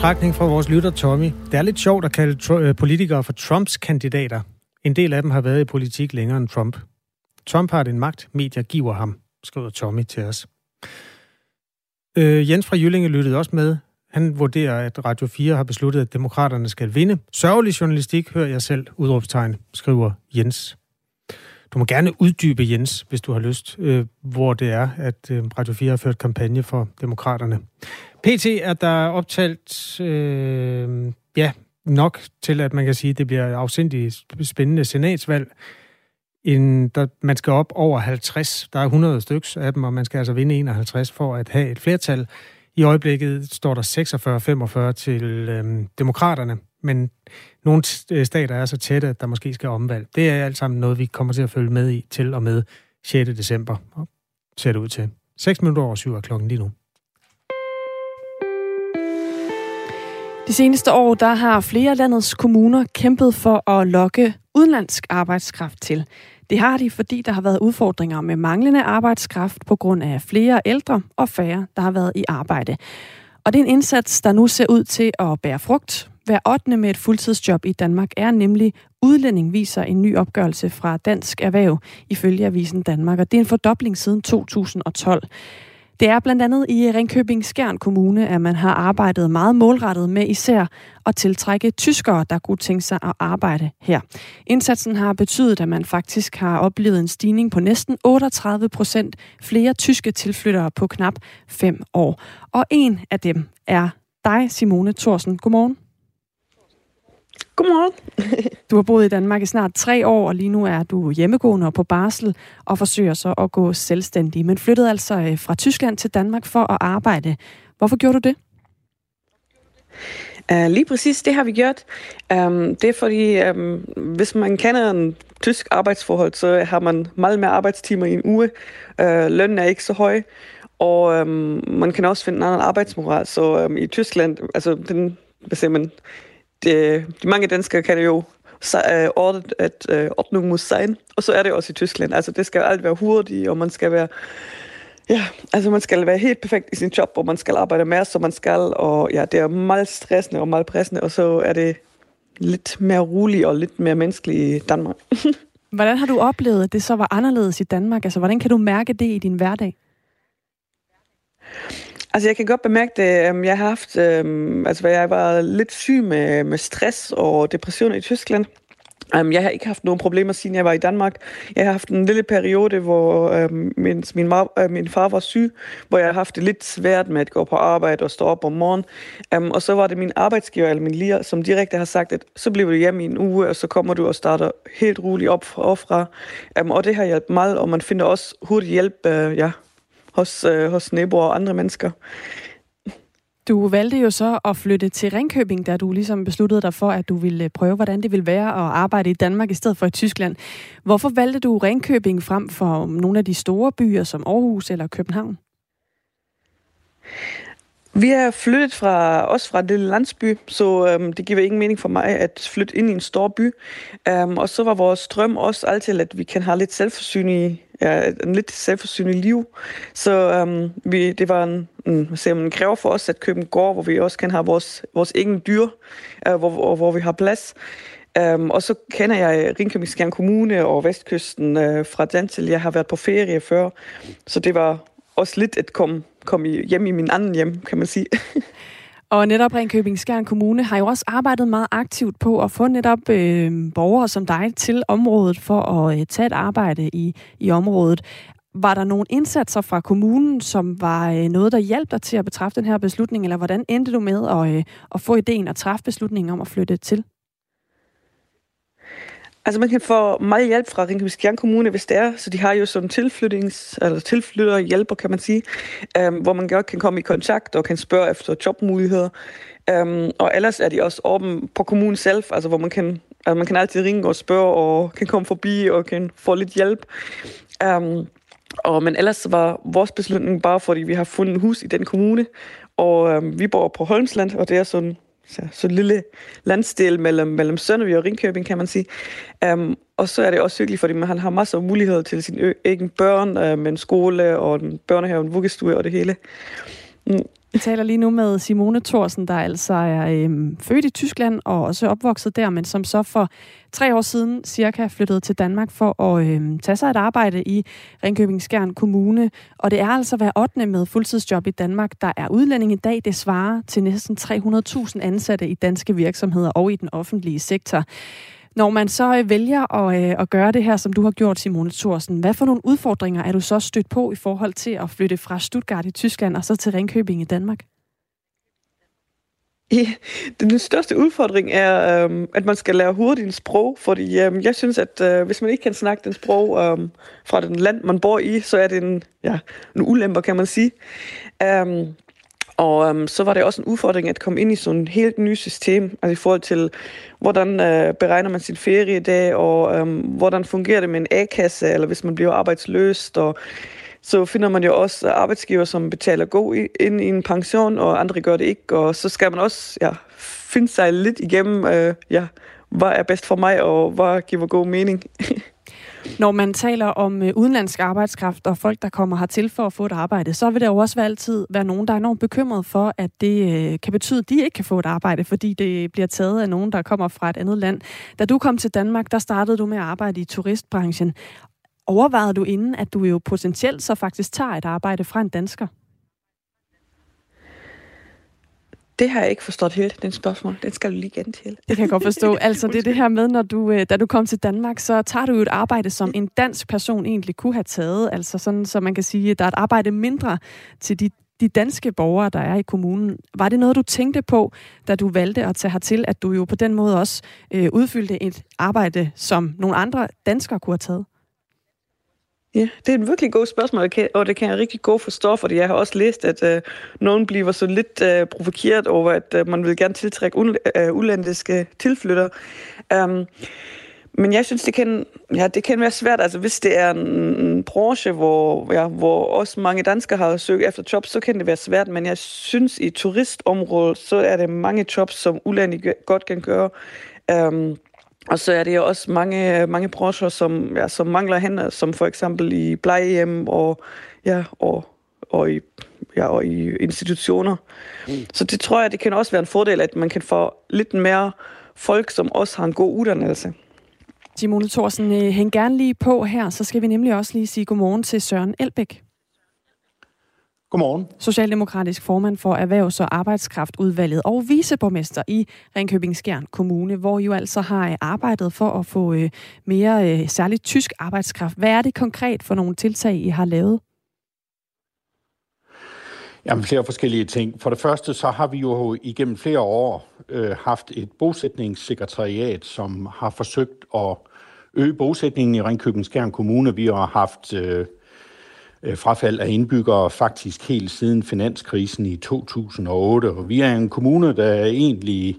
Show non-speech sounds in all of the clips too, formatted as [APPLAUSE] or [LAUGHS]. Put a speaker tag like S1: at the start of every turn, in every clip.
S1: Betragtning fra vores lytter Tommy. Det er lidt sjovt at kalde tr- øh, politikere for Trumps kandidater. En del af dem har været i politik længere end Trump. Trump har den magt, medier giver ham, skriver Tommy til os. Øh, Jens fra Jyllinge lyttede også med. Han vurderer, at Radio 4 har besluttet, at demokraterne skal vinde. Sørgelig journalistik, hører jeg selv, udråbstegn, skriver Jens. Du må gerne uddybe, Jens, hvis du har lyst, øh, hvor det er, at øh, Radio 4 har ført kampagne for demokraterne. PT er der optalt, øh, ja, nok til, at man kan sige, at det bliver afsindigt spændende senatsvalg. En, der, man skal op over 50. Der er 100 styks af dem, og man skal altså vinde 51 for at have et flertal. I øjeblikket står der 46-45 til øh, demokraterne, men nogle øh, stater er så tætte, at der måske skal omvalg. Det er alt sammen noget, vi kommer til at følge med i til og med 6. december, ser det ud til. 6 minutter over 7 er klokken lige nu.
S2: De seneste år der har flere landets kommuner kæmpet for at lokke udenlandsk arbejdskraft til. Det har de, fordi der har været udfordringer med manglende arbejdskraft på grund af flere ældre og færre, der har været i arbejde. Og det er en indsats, der nu ser ud til at bære frugt. Hver 8. med et fuldtidsjob i Danmark er nemlig udlænding, viser en ny opgørelse fra Dansk Erhverv ifølge Avisen Danmark, og det er en fordobling siden 2012. Det er blandt andet i Ringkøbing Skjern Kommune, at man har arbejdet meget målrettet med især at tiltrække tyskere, der kunne tænke sig at arbejde her. Indsatsen har betydet, at man faktisk har oplevet en stigning på næsten 38 procent flere tyske tilflyttere på knap fem år. Og en af dem er dig, Simone Thorsen. Godmorgen.
S3: Godmorgen.
S2: du har boet i Danmark i snart tre år, og lige nu er du hjemmegående og på barsel og forsøger så at gå selvstændig, men flyttede altså øh, fra Tyskland til Danmark for at arbejde. Hvorfor gjorde du det?
S3: Uh, lige præcis, det har vi gjort. Um, det er fordi, um, hvis man kender en tysk arbejdsforhold, så har man meget mere arbejdstimer i en uge. Uh, lønnen er ikke så høj, og um, man kan også finde en anden arbejdsmoral. Så um, i Tyskland, altså den, hvad siger man, de, de mange danskere kan jo øh, ordet, at øh, ordning må sein, og så er det også i Tyskland. Altså det skal alt være hurtigt, og man skal være Ja, altså man skal være helt perfekt i sin job, og man skal arbejde mere, som man skal, og ja, det er meget stressende og meget pressende, og så er det lidt mere roligt og lidt mere menneskeligt i Danmark. [LAUGHS]
S2: hvordan har du oplevet, at det så var anderledes i Danmark? Altså, hvordan kan du mærke det i din hverdag?
S3: Altså, jeg kan godt bemærke det. Øhm, jeg har haft, øhm, altså, jeg var lidt syg med, med stress og depression i Tyskland. Um, jeg har ikke haft nogen problemer, siden jeg var i Danmark. Jeg har haft en lille periode, hvor um, min, min, mar, uh, øh, min far var syg, hvor jeg har haft det lidt svært med at gå på arbejde og stå op om morgenen. Um, og så var det min arbejdsgiver, eller min lier, som direkte har sagt, at så bliver du hjemme i en uge, og så kommer du og starter helt roligt op fra. Um, og det har hjulpet meget, og man finder også hurtigt hjælp uh, ja, hos, øh, hos naboer og andre mennesker.
S2: Du valgte jo så at flytte til Ringkøbing, da du ligesom besluttede dig for, at du ville øh, prøve, hvordan det ville være at arbejde i Danmark i stedet for i Tyskland. Hvorfor valgte du Ringkøbing frem for nogle af de store byer som Aarhus eller København?
S3: Vi er flyttet fra, også fra en lille landsby, så øhm, det giver ingen mening for mig at flytte ind i en stor by. Øhm, og så var vores drøm også altid, at vi kan have lidt selvforsyning, ja, en lidt selvforsyning liv. Så øhm, vi, det var en, en, en kræver for os at købe en gård, hvor vi også kan have vores, vores egen dyr, øh, hvor, hvor hvor vi har plads. Um, og så kender jeg Ringkøbing Skjern Kommune og Vestkysten uh, fra den til. Jeg har været på ferie før, så det var også lidt at komme, komme hjem i min anden hjem, kan man sige. [LAUGHS]
S2: Og netop Ringkøbing Skjern Kommune har jo også arbejdet meget aktivt på at få netop øh, borgere som dig til området for at øh, tage et arbejde i, i området. Var der nogle indsatser fra kommunen, som var øh, noget, der hjalp dig til at betræffe den her beslutning, eller hvordan endte du med at, øh, at få ideen at træffe beslutningen om at flytte til?
S3: Altså man kan få meget hjælp fra Ringkøbing Kommune, hvis det er. Så de har jo sådan tilflyttings, eller tilflytterhjælper, kan man sige, øhm, hvor man godt kan komme i kontakt og kan spørge efter jobmuligheder. Øhm, og ellers er de også åben på kommunen selv, altså hvor man kan, altså man kan altid ringe og spørge og kan komme forbi og kan få lidt hjælp. Øhm, og, men ellers var vores beslutning bare, fordi vi har fundet hus i den kommune, og øhm, vi bor på Holmsland, og det er sådan så, så lille landsdel mellem, mellem Sønderby og Ringkøbing, kan man sige. Um, og så er det også hyggeligt, fordi man har masser af muligheder til sin egen børn, uh, med en skole og en børnehave, en vuggestue og det hele. Mm.
S2: Vi taler lige nu med Simone Thorsen, der altså er øhm, født i Tyskland og også opvokset der, men som så for tre år siden cirka flyttede til Danmark for at øhm, tage sig et arbejde i Ringkøbing Skjern Kommune. Og det er altså hver 8. med fuldtidsjob i Danmark, der er udlænding i dag. Det svarer til næsten 300.000 ansatte i danske virksomheder og i den offentlige sektor. Når man så øh, vælger at, øh, at gøre det her, som du har gjort, Simone Thorsen, hvad for nogle udfordringer er du så stødt på i forhold til at flytte fra Stuttgart i Tyskland og så til Ringkøbing i Danmark?
S3: Ja, den største udfordring er, øhm, at man skal lære hurtigt en sprog, fordi øhm, jeg synes, at øh, hvis man ikke kan snakke den sprog øhm, fra den land, man bor i, så er det en, ja, en ulemper, kan man sige. Øhm, og øhm, så var det også en udfordring at komme ind i sådan et helt nyt system, altså i forhold til, hvordan øh, beregner man sin feriedag, og øhm, hvordan fungerer det med en A-kasse, eller hvis man bliver arbejdsløst, og så finder man jo også arbejdsgiver, som betaler god ind i en pension, og andre gør det ikke, og så skal man også ja, finde sig lidt igennem, øh, ja, hvad er bedst for mig, og hvad giver god mening. [LAUGHS]
S2: Når man taler om øh, udenlandsk arbejdskraft og folk, der kommer hertil for at få et arbejde, så vil der jo også altid være nogen, der er enormt bekymret for, at det øh, kan betyde, at de ikke kan få et arbejde, fordi det bliver taget af nogen, der kommer fra et andet land. Da du kom til Danmark, der startede du med at arbejde i turistbranchen. Overvejede du inden, at du jo potentielt så faktisk tager et arbejde fra en dansker?
S3: Det har jeg ikke forstået helt, den spørgsmål. Den skal du lige gentage.
S2: Det kan jeg godt forstå. [LAUGHS] Altså, det er det her med, når du, øh, da du kom til Danmark, så tager du jo et arbejde, som en dansk person egentlig kunne have taget. Altså sådan, så man kan sige, at der er et arbejde mindre til de, de danske borgere, der er i kommunen. Var det noget, du tænkte på, da du valgte at tage hertil, at du jo på den måde også øh, udfyldte et arbejde, som nogle andre danskere kunne have taget?
S3: Ja, det er et virkelig godt spørgsmål, og det kan jeg rigtig godt forstå, fordi jeg har også læst, at øh, nogen bliver så lidt øh, provokeret over, at øh, man vil gerne tiltrække øh, udlændiske tilflytter. Um, øhm, men jeg synes, det kan, ja, det kan være svært. Altså, hvis det er en, en branche, hvor, ja, hvor også mange danskere har søgt efter jobs, så kan det være svært. Men jeg synes, i turistområdet, så er det mange jobs, som udlændinge godt kan gøre. Um, og så er det jo også mange, mange brancher, som, ja, som mangler hænder, som for eksempel i plejehjem og, ja, og, og, i, ja, og i institutioner. Mm. Så det tror jeg, det kan også være en fordel, at man kan få lidt mere folk, som også har en god uddannelse.
S2: Simone Thorsen, øh, hæng gerne lige på her, så skal vi nemlig også lige sige godmorgen til Søren Elbæk.
S4: Godmorgen.
S2: Socialdemokratisk formand for Erhvervs- og Arbejdskraftudvalget og viceborgmester i Ringkøbing Skjern Kommune, hvor jo altså har arbejdet for at få øh, mere øh, særligt tysk arbejdskraft. Hvad er det konkret for nogle tiltag, I har lavet?
S4: Jamen flere forskellige ting. For det første så har vi jo igennem flere år øh, haft et bosætningssekretariat, som har forsøgt at øge bosætningen i Ringkøbing Skjern Kommune. Vi har haft øh, Øh, Øh, frafald af indbyggere faktisk helt siden finanskrisen i 2008. Og vi er en kommune, der egentlig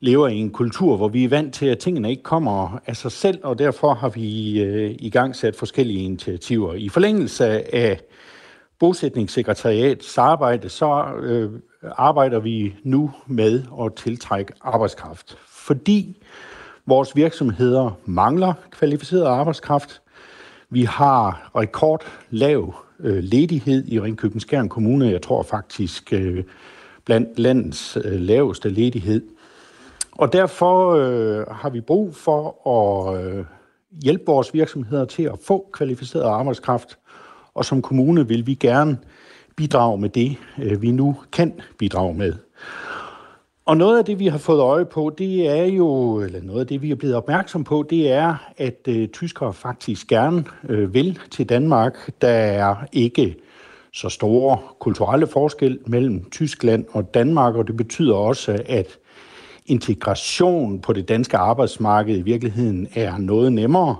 S4: lever i en kultur, hvor vi er vant til, at tingene ikke kommer af sig selv, og derfor har vi øh, i gang sat forskellige initiativer. I forlængelse af bosætningssekretariats arbejde, så øh, arbejder vi nu med at tiltrække arbejdskraft. Fordi vores virksomheder mangler kvalificeret arbejdskraft, vi har rekordlav øh, ledighed i Ringkøbens Skjern Kommune. Jeg tror faktisk øh, blandt landets øh, laveste ledighed. Og derfor øh, har vi brug for at øh, hjælpe vores virksomheder til at få kvalificeret arbejdskraft. Og som kommune vil vi gerne bidrage med det, øh, vi nu kan bidrage med. Og noget af det, vi har fået øje på, det er jo, eller noget af det, vi er blevet opmærksom på, det er, at øh, tyskere faktisk gerne øh, vil til Danmark. Der er ikke så store kulturelle forskel mellem Tyskland og Danmark, og det betyder også, at integration på det danske arbejdsmarked i virkeligheden er noget nemmere,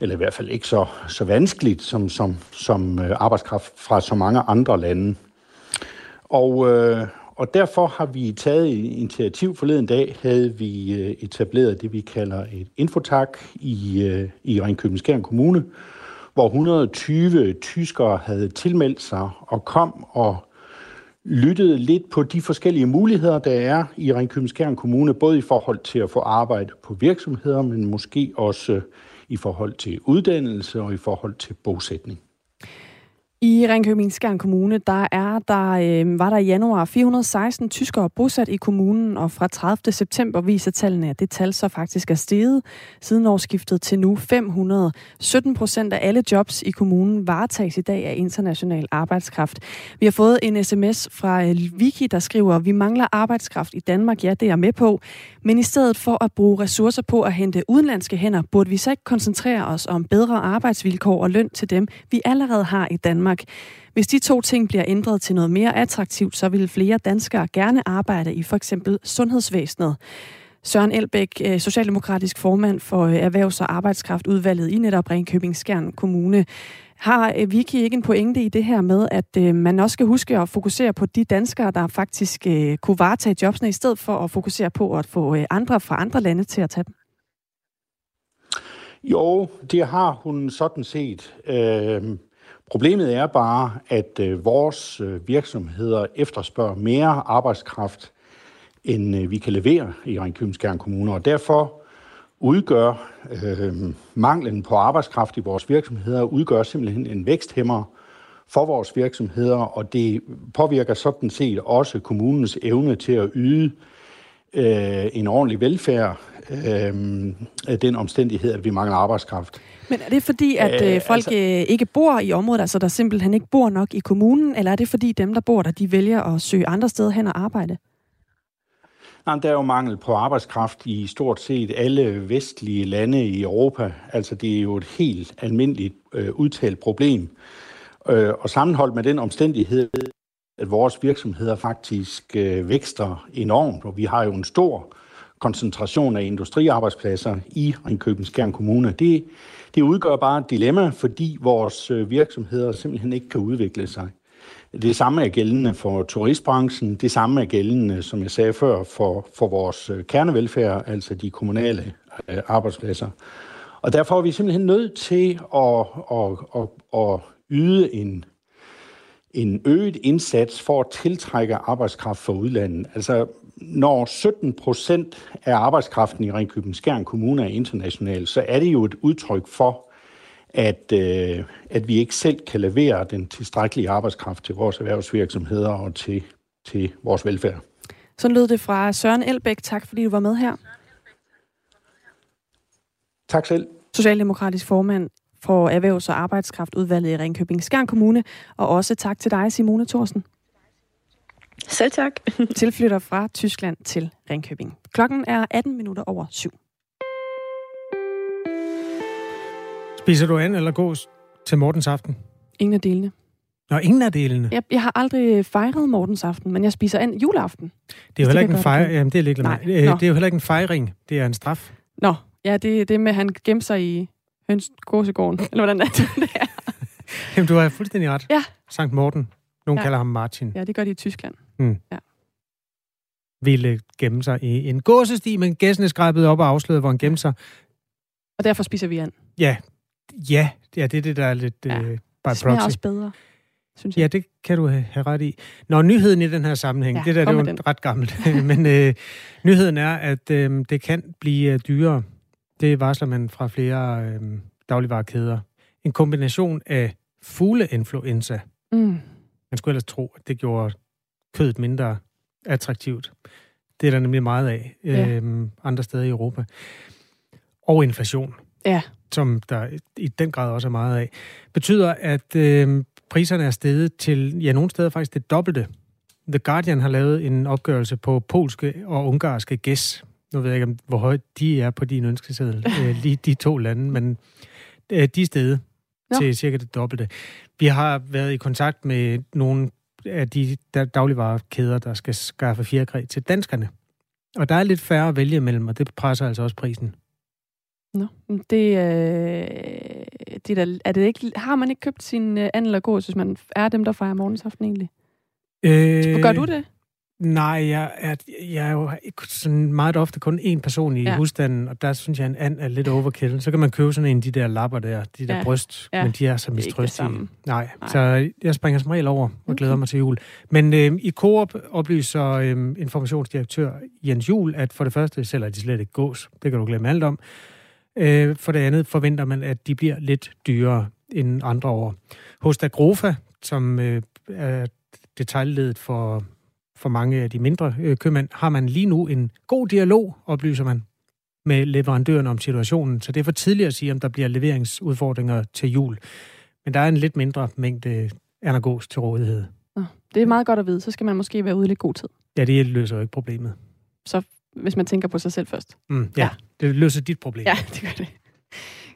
S4: eller i hvert fald ikke så, så vanskeligt som, som, som øh, arbejdskraft fra så mange andre lande. Og, øh, og derfor har vi taget initiativ forleden dag, havde vi øh, etableret det, vi kalder et infotak i, øh, i Ringkøbing Kommune, hvor 120 tyskere havde tilmeldt sig og kom og lyttede lidt på de forskellige muligheder, der er i Ringkøbing Kommune, både i forhold til at få arbejde på virksomheder, men måske også øh, i forhold til uddannelse og i forhold til bosætning.
S2: I Ringkøbing Skjern Kommune, der er der, øh, var der i januar 416 tyskere bosat i kommunen, og fra 30. september viser tallene, at det tal så faktisk er steget siden årsskiftet til nu 500. 17 procent af alle jobs i kommunen varetages i dag af international arbejdskraft. Vi har fået en sms fra øh, Vicky, der skriver, vi mangler arbejdskraft i Danmark, ja, det er jeg med på, men i stedet for at bruge ressourcer på at hente udenlandske hænder, burde vi så ikke koncentrere os om bedre arbejdsvilkår og løn til dem, vi allerede har i Danmark. Hvis de to ting bliver ændret til noget mere attraktivt, så vil flere danskere gerne arbejde i for eksempel sundhedsvæsenet. Søren Elbæk, øh, socialdemokratisk formand for øh, Erhvervs- og Arbejdskraftudvalget i netop Ringkøbing Skjern Kommune. Har øh, Vicky ikke en pointe i det her med, at man også skal huske at fokusere på de danskere, der faktisk kunne varetage jobsene, i stedet for at fokusere på at få andre fra andre lande til at tage dem?
S4: Jo, det har hun sådan set. Øh, problemet er bare, at øh, vores øh, virksomheder efterspørger mere arbejdskraft, end øh, vi kan levere i Ringkøbing Kommune, og derfor udgør øh, manglen på arbejdskraft i vores virksomheder, udgør simpelthen en væksthæmmer for vores virksomheder, og det påvirker sådan set også kommunens evne til at yde øh, en ordentlig velfærd, øh, den omstændighed, at vi mangler arbejdskraft.
S2: Men er det fordi, at øh, folk altså, øh, ikke bor i området, altså der simpelthen ikke bor nok i kommunen, eller er det fordi dem, der bor der, de vælger at søge andre steder hen og arbejde?
S4: Nej, der er jo mangel på arbejdskraft i stort set alle vestlige lande i Europa. Altså det er jo et helt almindeligt øh, udtalt problem. Øh, og sammenholdt med den omstændighed, at vores virksomheder faktisk øh, vækster enormt, og vi har jo en stor koncentration af industriarbejdspladser i Ringkøbing Skjern Kommune. Det, det udgør bare et dilemma, fordi vores øh, virksomheder simpelthen ikke kan udvikle sig. Det samme er gældende for turistbranchen. Det samme er gældende, som jeg sagde før, for, for vores øh, kernevelfærd, altså de kommunale øh, arbejdspladser. Og derfor er vi simpelthen nødt til at, at, at, at yde en, en øget indsats for at tiltrække arbejdskraft fra udlandet. Altså, når 17 procent af arbejdskraften i Ringkøbing Skjern Kommune er international, så er det jo et udtryk for, at, øh, at vi ikke selv kan levere den tilstrækkelige arbejdskraft til vores erhvervsvirksomheder og til, til vores velfærd.
S2: Så lød det fra Søren Elbæk. Tak fordi du var med her.
S4: Tak selv.
S2: Socialdemokratisk formand for Erhvervs- og Arbejdskraftudvalget i Ringkøbing Skjern Kommune. Og også tak til dig, Simone Thorsen.
S3: Selv tak. [LAUGHS]
S2: Tilflytter fra Tyskland til Ringkøbing. Klokken er 18 minutter over syv.
S1: Spiser du an eller gås til Mortens aften?
S2: Ingen af delene.
S1: Nå, ingen af delene?
S2: Jeg, jeg har aldrig fejret Mortens aften, men jeg spiser an juleaften.
S1: Det er jo heller ikke en fejring. Jamen, det er, lidt Nej, øh, det er jo heller ikke en fejring. Det er en straf.
S2: Nå, ja, det er det med, at han gemte sig i høns gåsegården. [LAUGHS] Eller hvordan er det, det er?
S1: Jamen, du har fuldstændig ret.
S2: Ja.
S1: Sankt Morten. Nogen ja. kalder ham Martin.
S2: Ja, det gør de i Tyskland.
S1: Mm. Ja. Ville gemme sig i en gåsesti, men gæsten er skræbet op og afsløret, hvor han gemte sig.
S2: Og derfor spiser vi an.
S1: Ja, ja, ja det er det, der er lidt ja. øh,
S2: by det smager også bedre, synes jeg.
S1: Ja, det kan du have ret i. Når nyheden i den her sammenhæng, ja, det der det er jo ret gammelt, [LAUGHS] men øh, nyheden er, at øh, det kan blive øh, dyrere. Det varsler man fra flere øh, dagligvarekæder. En kombination af fugleinfluenza. Mm. Man skulle ellers tro, at det gjorde kødet mindre attraktivt. Det er der nemlig meget af ja. øh, andre steder i Europa. Og inflation.
S2: Ja
S1: som der i den grad også er meget af, betyder, at øh, priserne er steget til, ja, nogle steder faktisk det dobbelte. The Guardian har lavet en opgørelse på polske og ungarske gæs. Nu ved jeg ikke, hvor højt de er på din ønskeseddel, [LAUGHS] øh, lige de to lande, men øh, de er steget ja. til cirka det dobbelte. Vi har været i kontakt med nogle af de dagligvarekæder, der skal skaffe fjerkræ til danskerne. Og der er lidt færre at vælge imellem, og det presser altså også prisen.
S2: Nå, det, øh, det der, er det ikke, har man ikke købt sin øh, andel og gås, hvis man er dem, der fejrer morgensaften egentlig? Øh, Gør du det?
S1: Nej, jeg er, jeg er jo sådan meget ofte kun én person i ja. husstanden, og der synes jeg, en and er lidt overkill. Så kan man købe sådan en af de der lapper der, de der ja. bryst, ja. men de er så mistrøstige. Nej. Nej, så jeg springer som regel over og okay. glæder mig til jul. Men øh, i Coop oplyser øh, informationsdirektør Jens Jul, at for det første sælger de slet ikke gås. Det kan du glemme alt om. Øh, for det andet forventer man, at de bliver lidt dyrere end andre år. Hos Dagrofa, som øh, er detaljledet for, for mange af de mindre øh, købmænd, har man lige nu en god dialog, oplyser man, med leverandøren om situationen. Så det er for tidligt at sige, om der bliver leveringsudfordringer til jul. Men der er en lidt mindre mængde anagos til rådighed.
S2: Det er meget godt at vide. Så skal man måske være ude i lidt god tid.
S1: Ja, det løser jo ikke problemet.
S2: Så hvis man tænker på sig selv først.
S1: Mm, ja, ja, det løser dit problem.
S2: Ja, det gør det.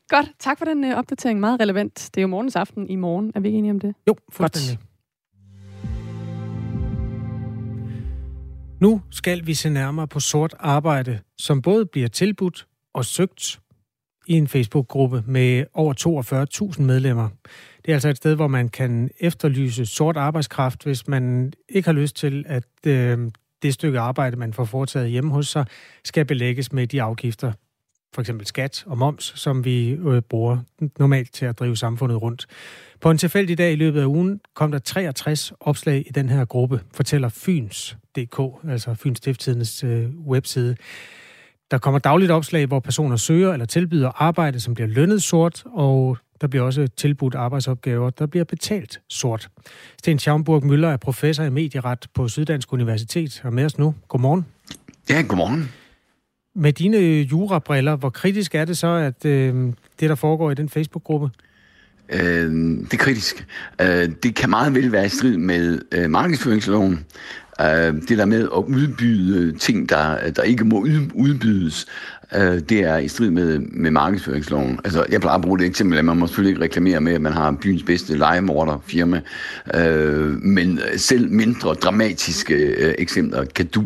S2: Godt, tak for den uh, opdatering. Meget relevant. Det er jo morgens aften i morgen. Er vi ikke enige om det?
S1: Jo, fuldstændig. Godt. Nu skal vi se nærmere på sort arbejde, som både bliver tilbudt og søgt i en Facebook-gruppe med over 42.000 medlemmer. Det er altså et sted, hvor man kan efterlyse sort arbejdskraft, hvis man ikke har lyst til, at øh, det stykke arbejde, man får foretaget hjemme hos sig, skal belægges med de afgifter, for eksempel skat og moms, som vi øh, bruger normalt til at drive samfundet rundt. På en tilfældig dag i løbet af ugen kom der 63 opslag i den her gruppe, fortæller Fyns Fyns.dk, altså Fyns Stifttidens øh, webside. Der kommer dagligt opslag, hvor personer søger eller tilbyder arbejde, som bliver lønnet sort, og der bliver også tilbudt arbejdsopgaver, der bliver betalt sort. Sten Schaumburg Møller er professor i medieret på Syddansk Universitet og med os nu. Godmorgen.
S5: Ja, godmorgen.
S1: Med dine jurabriller, hvor kritisk er det så, at øh, det, der foregår i den Facebook-gruppe?
S5: Øh, det er kritisk. Øh, det kan meget vel være i strid med øh, markedsføringsloven. Øh, det der med at udbyde ting, der, der ikke må udbydes, øh, det er i strid med, med markedsføringsloven. Altså, jeg plejer at bruge det eksempel, at man må selvfølgelig ikke reklamere med, at man har byens bedste legemorderfirma, øh, men selv mindre dramatiske øh, eksempler kan du.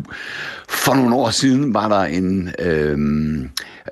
S5: For nogle år siden var der en... Øh,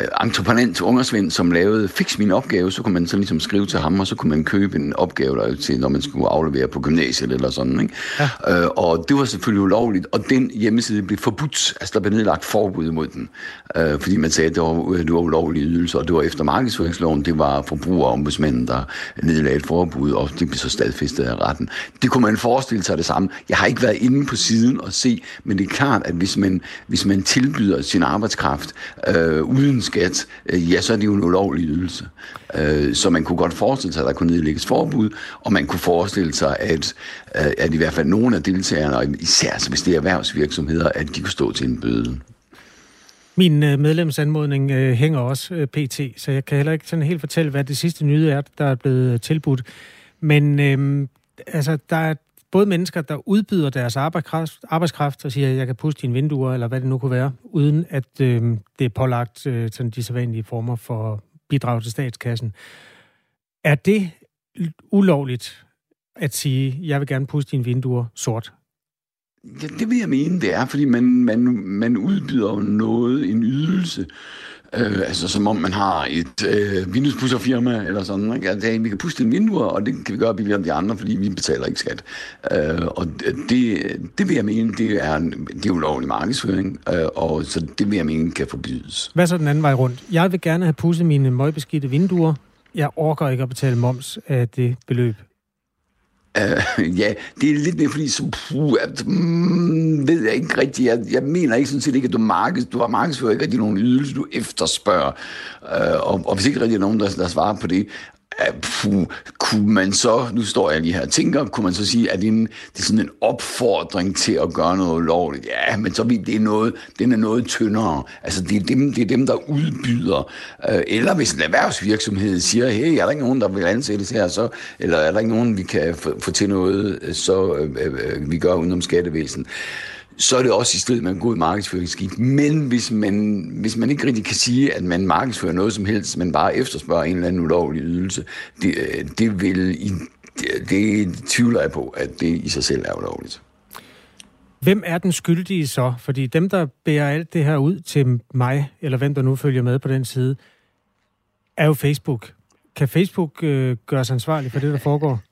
S5: Øh, entreprenant ungersvend, som lavede Fix min opgave, så kunne man så ligesom skrive til ham, og så kunne man købe en opgave der til, når man skulle aflevere på gymnasiet eller sådan. Ikke? Ja. Øh, og det var selvfølgelig ulovligt, og den hjemmeside blev forbudt. Altså der blev nedlagt forbud mod den, øh, fordi man sagde, at det var, det var ulovlige ydelser, og det var efter markedsføringsloven, det var forbrugerombudsmanden, der nedlagde et forbud, og det blev så stadfæstet af retten. Det kunne man forestille sig det samme. Jeg har ikke været inde på siden og se, men det er klart, at hvis man, hvis man tilbyder sin arbejdskraft øh, uden skat, øh, ja, så er det jo en ulovlig ydelse. Øh, så man kunne godt forestille sig, at der kunne nedlægges forbud, og man kunne forestille sig, at, øh, at i hvert fald nogle af deltagerne, og især altså, hvis det er erhvervsvirksomheder, at de kunne stå til en bøde.
S1: Min øh, medlemsanmodning øh, hænger også øh, pt, så jeg kan heller ikke sådan helt fortælle, hvad det sidste nye er, der er blevet tilbudt. Men øh, altså, der er både mennesker, der udbyder deres arbejdskraft, arbejdskraft og siger, at jeg kan puste dine vinduer, eller hvad det nu kunne være, uden at øh, det er pålagt øh, sådan de sædvanlige former for bidrag til statskassen. Er det ulovligt at sige, jeg vil gerne puste dine vinduer sort?
S5: Ja, det vil jeg mene, det er, fordi man, man, man udbyder noget, en ydelse, Øh, altså som om man har et øh, vinduespusserfirma eller sådan. Ikke? Altså, vi kan puste en vinduer, og det kan vi gøre billigere end de andre, fordi vi betaler ikke skat. Øh, og det, det vil jeg mene, det er, det er ulovlig markedsføring, øh, og så det vil jeg mene kan forbydes.
S1: Hvad så den anden vej rundt? Jeg vil gerne have pusset mine møgbeskidte vinduer. Jeg orker ikke at betale moms af det beløb.
S5: Uh, ja, det er lidt mere fordi, så puh, at, mm, ved jeg ikke rigtigt, jeg, jeg mener ikke sådan set ikke, at du, markeds, du har markedsført ikke rigtig nogen ydelse, du efterspørger, uh, og, og hvis ikke rigtig nogen, der, der svarer på det, puh, kunne man så, nu står jeg lige her og tænker, kunne man så sige, at det er, en, det er sådan en opfordring til at gøre noget lovligt? Ja, men så det er noget, den er noget tyndere. Altså, det er dem, det er dem der udbyder. Øh, eller hvis en erhvervsvirksomhed siger, hey, er der ikke nogen, der vil ansættes her, så, eller er der ikke nogen, vi kan få, få til noget, øh, så øh, øh, vi gør udenom skattevæsen så er det også i strid med en god markedsføringsskik. Men hvis man, hvis man ikke rigtig kan sige, at man markedsfører noget som helst, men bare efterspørger en eller anden ulovlig ydelse, det, øh, det vil i, det, det tvivler jeg på, at det i sig selv er ulovligt.
S1: Hvem er den skyldige så? Fordi dem, der bærer alt det her ud til mig, eller hvem der nu følger med på den side, er jo Facebook. Kan Facebook øh, gøre sig ansvarlig for det, der foregår?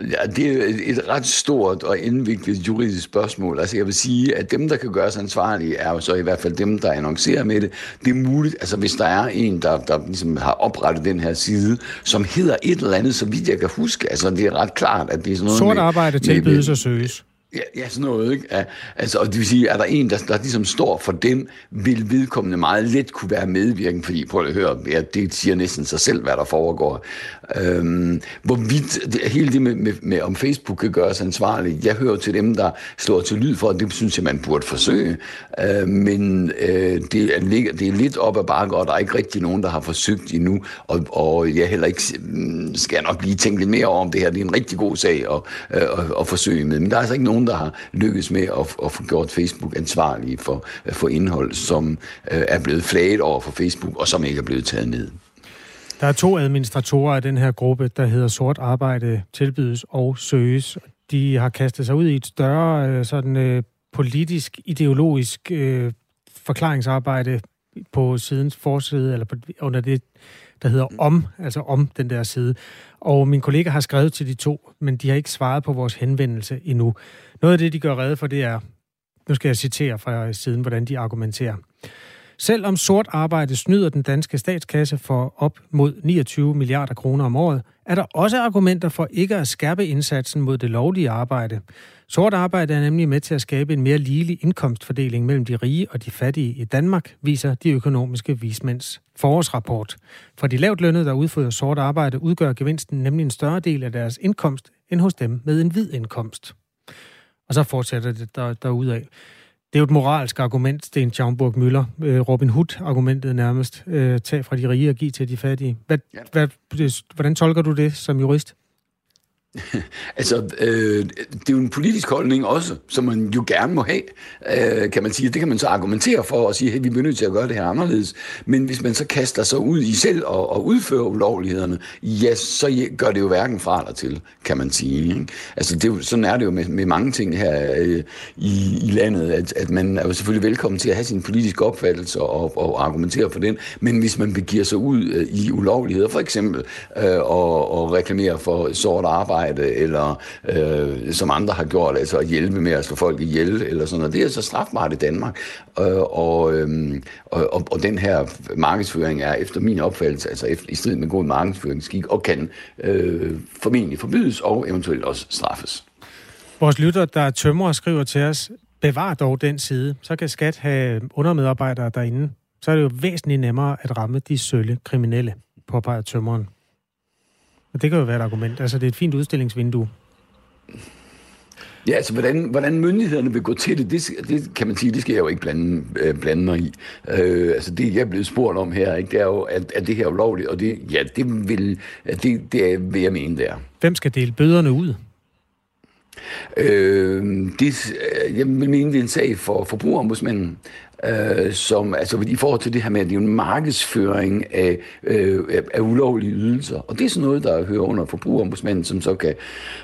S5: Ja, det er et ret stort og indviklet juridisk spørgsmål. Altså jeg vil sige, at dem, der kan gøre sig ansvarlige, er jo så i hvert fald dem, der annoncerer med det. Det er muligt, altså hvis der er en, der, der ligesom har oprettet den her side, som hedder et eller andet, så vidt jeg kan huske, altså det er ret klart, at det er sådan noget
S1: Sort arbejde tilbydes og søges.
S5: Ja, ja, sådan noget, ikke? Ja, altså, og det vil sige, er der en, der, der ligesom står for dem, vil vedkommende meget let kunne være medvirkende, fordi prøv at høre, ja, det siger næsten sig selv, hvad der foregår. Øhm, hvorvidt det, hele det med, med, med, om Facebook kan gøres ansvarlig, jeg hører til dem, der slår til lyd for, at det synes jeg, man burde forsøge, øh, men øh, det, er, det er lidt op ad bakke, og der er ikke rigtig nogen, der har forsøgt endnu, og, og jeg heller ikke mm, skal nok lige tænke lidt mere om det her, det er en rigtig god sag at, øh, at, at forsøge med, men der er altså ikke nogen nogen, der har lykkes med at, at få gjort Facebook ansvarlige for, for indhold, som øh, er blevet flaget over for Facebook, og som ikke er blevet taget ned.
S1: Der er to administratorer af den her gruppe, der hedder Sort Arbejde Tilbydes og Søges. De har kastet sig ud i et større øh, sådan, øh, politisk, ideologisk øh, forklaringsarbejde på sidens forside, eller på, under det, der hedder om, altså om den der side. Og min kollega har skrevet til de to, men de har ikke svaret på vores henvendelse endnu. Noget af det, de gør redde for, det er, nu skal jeg citere fra siden, hvordan de argumenterer. Selvom sort arbejde snyder den danske statskasse for op mod 29 milliarder kroner om året, er der også argumenter for ikke at skærpe indsatsen mod det lovlige arbejde. Sort arbejde er nemlig med til at skabe en mere ligelig indkomstfordeling mellem de rige og de fattige i Danmark, viser de økonomiske vismænds forårsrapport. For de lavt lønnede, der udfører sort arbejde, udgør gevinsten nemlig en større del af deres indkomst end hos dem med en hvid indkomst. Og så fortsætter det der, derudaf. Det er jo et moralsk argument, Sten Schaumburg Møller. Øh, Robin Hood-argumentet nærmest. Øh, tag fra de rige og giv til de fattige. Hvad, ja. hvad, hvordan tolker du det som jurist? [LAUGHS]
S5: altså, øh, det er jo en politisk holdning også, som man jo gerne må have, øh, kan man sige. Det kan man så argumentere for og sige, at hey, vi bliver nødt til at gøre det her anderledes. Men hvis man så kaster sig ud i selv og, og udfører ulovlighederne, ja, så gør det jo hverken fra eller til, kan man sige. Ikke? Altså, det er jo, sådan er det jo med, med mange ting her øh, i, i landet, at, at man er jo selvfølgelig velkommen til at have sin politiske opfattelse og, og argumentere for den, men hvis man begiver sig ud øh, i ulovligheder, for eksempel, øh, og, og reklamerer for sort arbejde, arbejde, eller øh, som andre har gjort, altså at hjælpe med at slå folk ihjel, eller sådan noget. Det er så strafbart i Danmark. Øh, og, øh, og, og, og den her markedsføring er efter min opfattelse, altså efter, i strid med god markedsføringsskik, og kan øh, formentlig forbydes og eventuelt også straffes.
S1: Vores lytter, der tømmer og skriver til os, bevar dog den side, så kan skat have undermedarbejdere derinde. Så er det jo væsentligt nemmere at ramme de sølle kriminelle, påpeger tømmeren. Og det kan jo være et argument. Altså, det er et fint udstillingsvindue.
S5: Ja, altså, hvordan, hvordan myndighederne vil gå til det, det, det kan man sige, det skal jeg jo ikke blande, øh, blande mig i. Øh, altså, det jeg er blevet spurgt om her, ikke, det er jo, at, at det her er ulovligt, og det, ja, det vil, det, det vil jeg mene, det er.
S1: Hvem skal dele bøderne ud?
S5: Øh, det, jeg vil mene, det er en sag for forbrugerombudsmanden øh, som, altså i forhold til det her med, at det er en markedsføring af, øh, af ulovlige ydelser. Og det er sådan noget, der hører under forbrugerombudsmanden, som så kan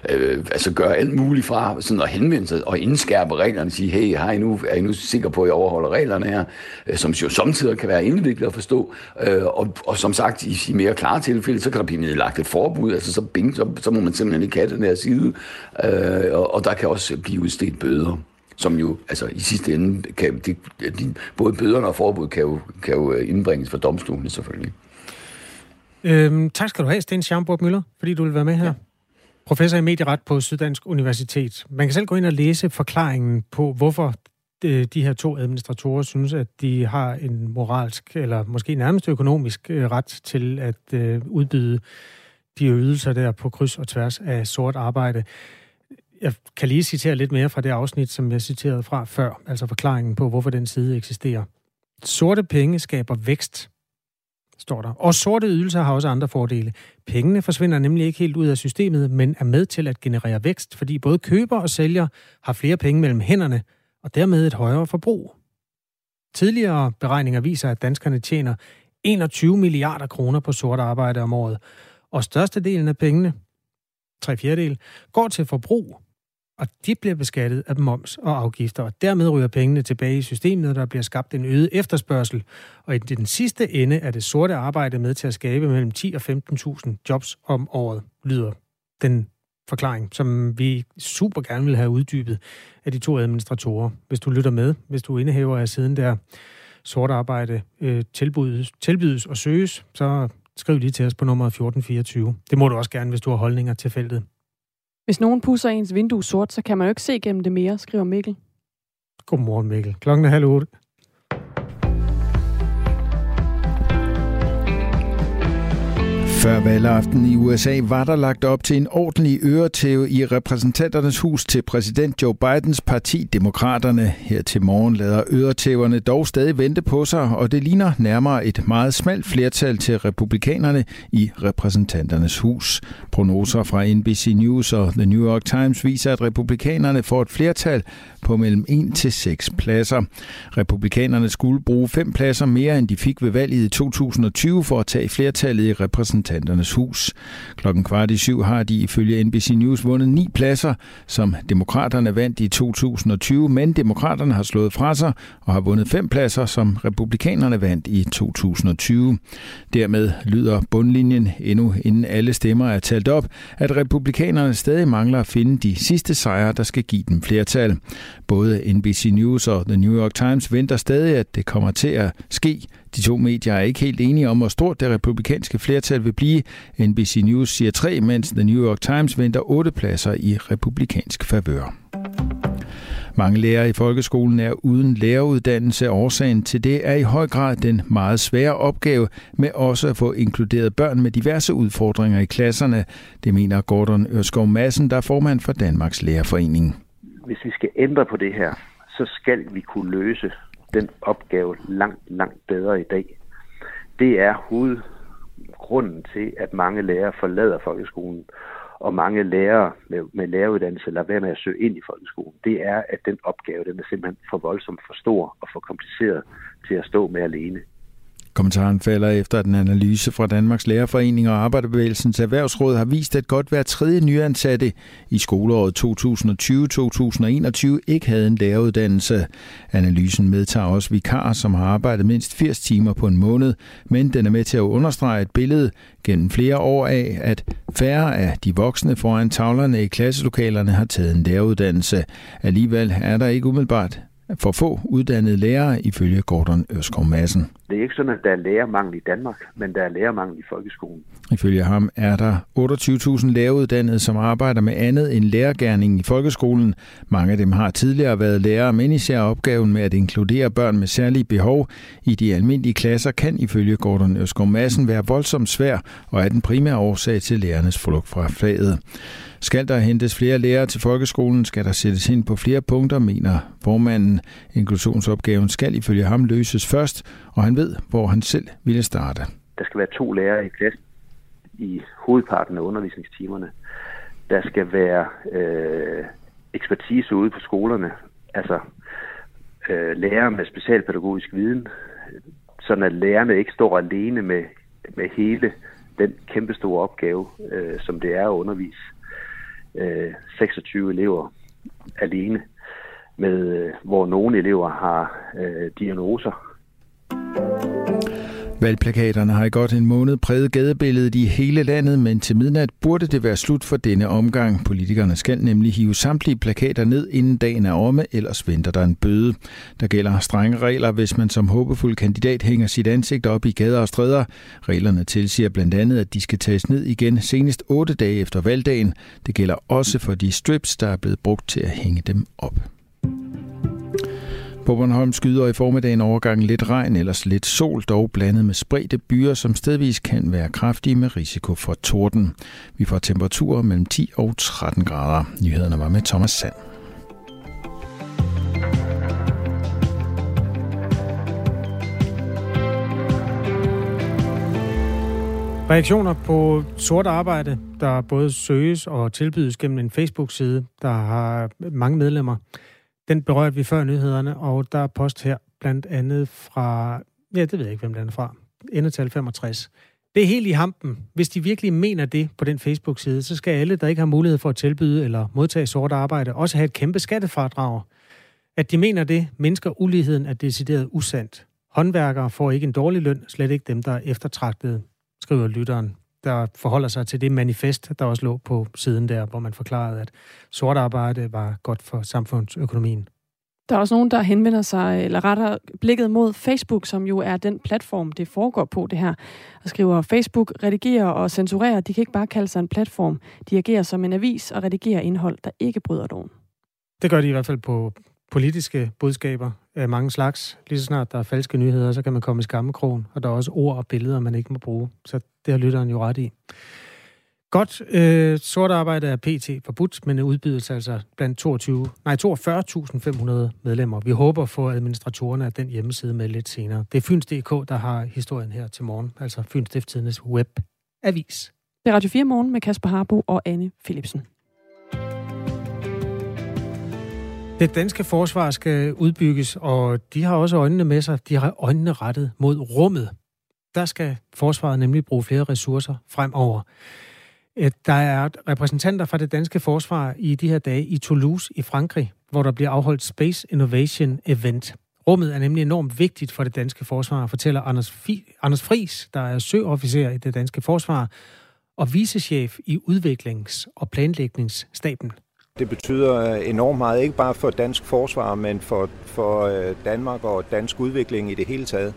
S5: øh, altså gøre alt muligt fra sådan at henvende sig og indskærpe reglerne og sige, hey, har I nu, er I nu sikre på, at I overholder reglerne her, øh, som jo samtidig kan være indviklet at forstå. Øh, og, og som sagt, i, i mere klare tilfælde, så kan der blive nedlagt et forbud, altså så, bing, så, så må man simpelthen ikke have den her side, øh, og, og der kan også blive udstedt bøder som jo altså i sidste ende, kan, de, de, både bøderne og forbud kan jo, kan jo øh, indbringes for domstolene selvfølgelig.
S1: Øhm, tak skal du have, Sten Schamburg Møller, fordi du vil være med her. Ja. Professor i medieret på Syddansk Universitet. Man kan selv gå ind og læse forklaringen på, hvorfor de, de her to administratorer synes, at de har en moralsk, eller måske nærmest økonomisk øh, ret til at øh, udbyde de ydelser der på kryds og tværs af sort arbejde jeg kan lige citere lidt mere fra det afsnit, som jeg citerede fra før, altså forklaringen på, hvorfor den side eksisterer. Sorte penge skaber vækst, står der. Og sorte ydelser har også andre fordele. Pengene forsvinder nemlig ikke helt ud af systemet, men er med til at generere vækst, fordi både køber og sælger har flere penge mellem hænderne, og dermed et højere forbrug. Tidligere beregninger viser, at danskerne tjener 21 milliarder kroner på sort arbejde om året, og størstedelen af pengene, tre fjerdedel, går til forbrug, og de bliver beskattet af moms og afgifter, og dermed ryger pengene tilbage i systemet, der bliver skabt en øget efterspørgsel. Og i den sidste ende er det sorte arbejde med til at skabe mellem 10 og 15.000 jobs om året, lyder den forklaring, som vi super gerne vil have uddybet af de to administratorer. Hvis du lytter med, hvis du indehaver af siden der sort arbejde øh, tilbydes, tilbydes og søges, så skriv lige til os på nummer 1424. Det må du også gerne, hvis du har holdninger til feltet.
S2: Hvis nogen pusser ens vindue sort, så kan man jo ikke se gennem det mere, skriver Mikkel.
S1: Godmorgen, Mikkel. Klokken er halv otte.
S6: Før valgaften i USA var der lagt op til en ordentlig øretæve i repræsentanternes hus til præsident Joe Bidens parti, Demokraterne. Her til morgen lader øretæverne dog stadig vente på sig, og det ligner nærmere et meget smalt flertal til republikanerne i repræsentanternes hus. Prognoser fra NBC News og The New York Times viser, at republikanerne får et flertal på mellem 1 til 6 pladser. Republikanerne skulle bruge fem pladser mere, end de fik ved valget i 2020 for at tage flertallet i repræsentanternes hus. Klokken kvart i syv har de ifølge NBC News vundet ni pladser, som demokraterne vandt i 2020, men demokraterne har slået fra sig og har vundet fem pladser, som republikanerne vandt i 2020. Dermed lyder bundlinjen endnu inden alle stemmer er talt op, at republikanerne stadig mangler at finde de sidste sejre, der skal give dem flertal. Både NBC News og The New York Times venter stadig, at det kommer til at ske. De to medier er ikke helt enige om, hvor stort det republikanske flertal vil blive. NBC News siger tre, mens The New York Times venter otte pladser i republikansk favør. Mange lærere i folkeskolen er uden læreruddannelse. Årsagen til det er i høj grad den meget svære opgave med også at få inkluderet børn med diverse udfordringer i klasserne. Det mener Gordon Ørskov Madsen, der er formand for Danmarks Lærerforening
S7: hvis vi skal ændre på det her, så skal vi kunne løse den opgave langt, langt bedre i dag. Det er hovedgrunden til, at mange lærere forlader folkeskolen, og mange lærere med, med læreruddannelse lader være med at søge ind i folkeskolen. Det er, at den opgave den er simpelthen for voldsomt for stor og for kompliceret til at stå med alene.
S6: Kommentaren falder efter, at en analyse fra Danmarks Lærerforening og Arbejderbevægelsens Erhvervsråd har vist, at godt hver tredje nyansatte i skoleåret 2020-2021 ikke havde en læreruddannelse. Analysen medtager også vikarer, som har arbejdet mindst 80 timer på en måned, men den er med til at understrege et billede gennem flere år af, at færre af de voksne foran tavlerne i klasselokalerne har taget en læreruddannelse. Alligevel er der ikke umiddelbart for få uddannede lærere, ifølge Gordon Ørskov Madsen.
S7: Det er ikke sådan, at der er lærermangel i Danmark, men der er lærermangel i folkeskolen.
S6: Ifølge ham er der 28.000 læreruddannede, som arbejder med andet end lærergærningen i folkeskolen. Mange af dem har tidligere været lærere, men især opgaven med at inkludere børn med særlige behov i de almindelige klasser kan ifølge Gordon Ørskov Madsen være voldsomt svær og er den primære årsag til lærernes flugt fra faget. Skal der hentes flere lærere til folkeskolen, skal der sættes ind på flere punkter, mener formanden. Inklusionsopgaven skal ifølge ham løses først, og han ved, hvor han selv ville starte.
S7: Der skal være to lærere i klassen i hovedparten af undervisningstimerne. Der skal være øh, ekspertise ude på skolerne, altså øh, lærere med specialpædagogisk viden, sådan at lærerne ikke står alene med, med hele den kæmpestore opgave, øh, som det er at undervise øh, 26 elever alene, med øh, hvor nogle elever har øh, diagnoser.
S6: Valgplakaterne har i godt en måned præget gadebilledet i hele landet, men til midnat burde det være slut for denne omgang. Politikerne skal nemlig hive samtlige plakater ned, inden dagen er omme, ellers venter der en bøde. Der gælder strenge regler, hvis man som håbefuld kandidat hænger sit ansigt op i gader og stræder. Reglerne tilsiger blandt andet, at de skal tages ned igen senest 8 dage efter valgdagen. Det gælder også for de strips, der er blevet brugt til at hænge dem op. På Bornholm skyder i formiddagen overgangen lidt regn, ellers lidt sol, dog blandet med spredte byer, som stedvis kan være kraftige med risiko for torden. Vi får temperaturer mellem 10 og 13 grader. Nyhederne var med Thomas Sand.
S1: Reaktioner på sort arbejde, der både søges og tilbydes gennem en Facebook-side, der har mange medlemmer. Den berørte vi før nyhederne, og der er post her blandt andet fra, ja, det ved jeg ikke, hvem den er fra, endetal 65. Det er helt i hampen. Hvis de virkelig mener det på den Facebook-side, så skal alle, der ikke har mulighed for at tilbyde eller modtage sort arbejde, også have et kæmpe skattefradrag. At de mener det, mindsker uligheden er decideret usandt. Håndværkere får ikke en dårlig løn, slet ikke dem, der er eftertragtede, skriver lytteren der forholder sig til det manifest, der også lå på siden der, hvor man forklarede, at sort arbejde var godt for samfundsøkonomien.
S2: Der er også nogen, der henvender sig, eller retter blikket mod Facebook, som jo er den platform, det foregår på det her. Og skriver, Facebook redigerer og censurerer. De kan ikke bare kalde sig en platform. De agerer som en avis og redigerer indhold, der ikke bryder loven.
S1: Det gør de i hvert fald på politiske budskaber af mange slags. Lige så snart der er falske nyheder, så kan man komme i skammekrogen, og der er også ord og billeder, man ikke må bruge. Så det har lytteren jo ret i. Godt, øh, sort arbejde er PT forbudt, men udbydes altså blandt 22, nej, 42.500 medlemmer. Vi håber at få administratorerne af den hjemmeside med lidt senere. Det er Fyns.dk, der har historien her til morgen, altså Fyns Stiftstidendes webavis.
S2: Det er Radio 4 morgen med Kasper Harbo og Anne Philipsen.
S1: Det danske forsvar skal udbygges, og de har også øjnene med sig. De har øjnene rettet mod rummet. Der skal forsvaret nemlig bruge flere ressourcer fremover. Øh, der er repræsentanter fra det danske forsvar i de her dage i Toulouse i Frankrig, hvor der bliver afholdt Space Innovation Event. Rummet er nemlig enormt vigtigt for det danske forsvar, fortæller Anders, Fi- Anders Fris, der er søofficer i det danske forsvar og vicechef i udviklings- og planlægningsstaben.
S8: Det betyder øh, enormt meget, ikke bare for dansk forsvar, men for, for øh, Danmark og dansk udvikling i det hele taget.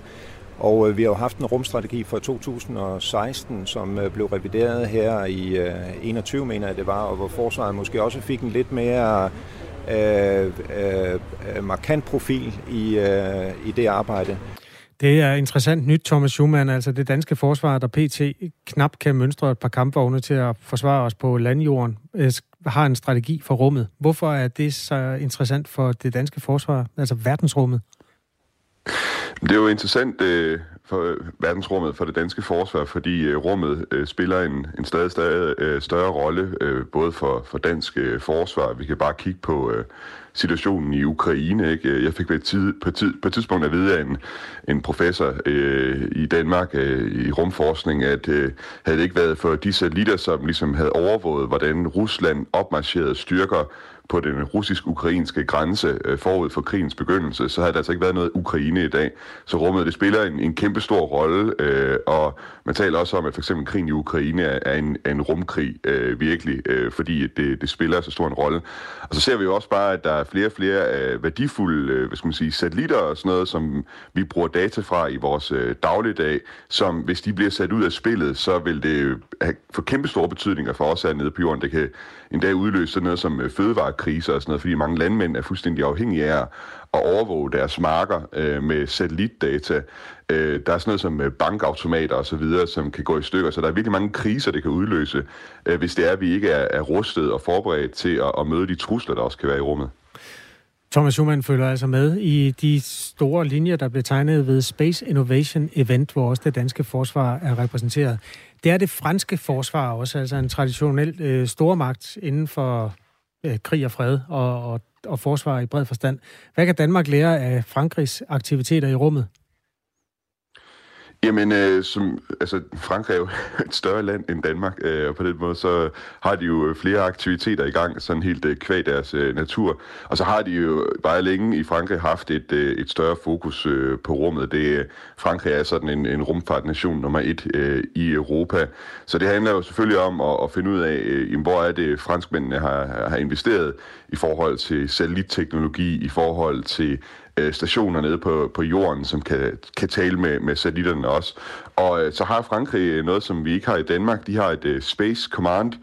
S8: Og øh, vi har jo haft en rumstrategi fra 2016, som blev revideret her i 21, mener jeg det var, og hvor forsvaret måske også fik en lidt mere øh, øh, markant profil i, øh, i det arbejde.
S1: Det er interessant nyt, Thomas Schumann. Altså det danske forsvar, der pt. knap kan mønstre et par kampvogne til at forsvare os på landjorden, øh, har en strategi for rummet. Hvorfor er det så interessant for det danske forsvar, altså verdensrummet?
S9: Det er jo interessant øh, for øh, verdensrummet, for det danske forsvar, fordi øh, rummet øh, spiller en, en stadig, stadig øh, større rolle, øh, både for, for dansk øh, forsvar. Vi kan bare kigge på øh, situationen i Ukraine. Ikke? Jeg fik på et, tid, på, tid, på et tidspunkt at vide af en, en professor øh, i Danmark øh, i rumforskning, at øh, havde det ikke været for de satellitter, som ligesom havde overvåget, hvordan Rusland opmarcherede styrker på den russisk-ukrainske grænse øh, forud for krigens begyndelse, så havde der altså ikke været noget Ukraine i dag. Så rummet det spiller en, en kæmpe stor rolle, øh, og man taler også om, at for eksempel krigen i Ukraine er, er, en, er en rumkrig øh, virkelig, øh, fordi det, det spiller så stor en rolle. Og så ser vi jo også bare, at der er flere og flere øh, værdifulde øh, hvad skal man sige, satellitter og sådan noget, som vi bruger data fra i vores øh, dagligdag, som hvis de bliver sat ud af spillet, så vil det have, få kæmpe store betydninger for os hernede på jorden. Det kan endda udløse sådan noget som øh, fødevarekriser og sådan noget, fordi mange landmænd er fuldstændig afhængige af at overvåge deres marker øh, med satellitdata. Øh, der er sådan noget som øh, bankautomater osv., som kan gå i stykker, så der er virkelig mange kriser, det kan udløse, øh, hvis det er, at vi ikke er, er rustet og forberedt til at, at møde de trusler, der også kan være i rummet.
S1: Thomas Schumann følger altså med i de store linjer, der blev tegnet ved Space Innovation Event, hvor også det danske forsvar er repræsenteret. Det er det franske forsvar også, altså en traditionel øh, stormagt inden for øh, krig og fred og, og, og forsvar i bred forstand. Hvad kan Danmark lære af Frankrigs aktiviteter i rummet?
S9: Jamen, øh, som, altså, Frankrig er jo [LAUGHS] et større land end Danmark, øh, og på den måde så har de jo øh, flere aktiviteter i gang, sådan helt øh, kvæg deres øh, natur. Og så har de jo bare længe i Frankrig haft et, øh, et større fokus øh, på rummet. Det, øh, Frankrig er sådan en, en rumfartnation nummer et øh, i Europa. Så det handler jo selvfølgelig om at, at finde ud af, øh, hvor er det franskmændene har, har investeret i forhold til satellitteknologi, i forhold til øh, stationer nede på, på jorden, som kan, kan tale med, med satellitterne også. Og øh, så har Frankrig øh, noget, som vi ikke har i Danmark. De har et øh, Space Command,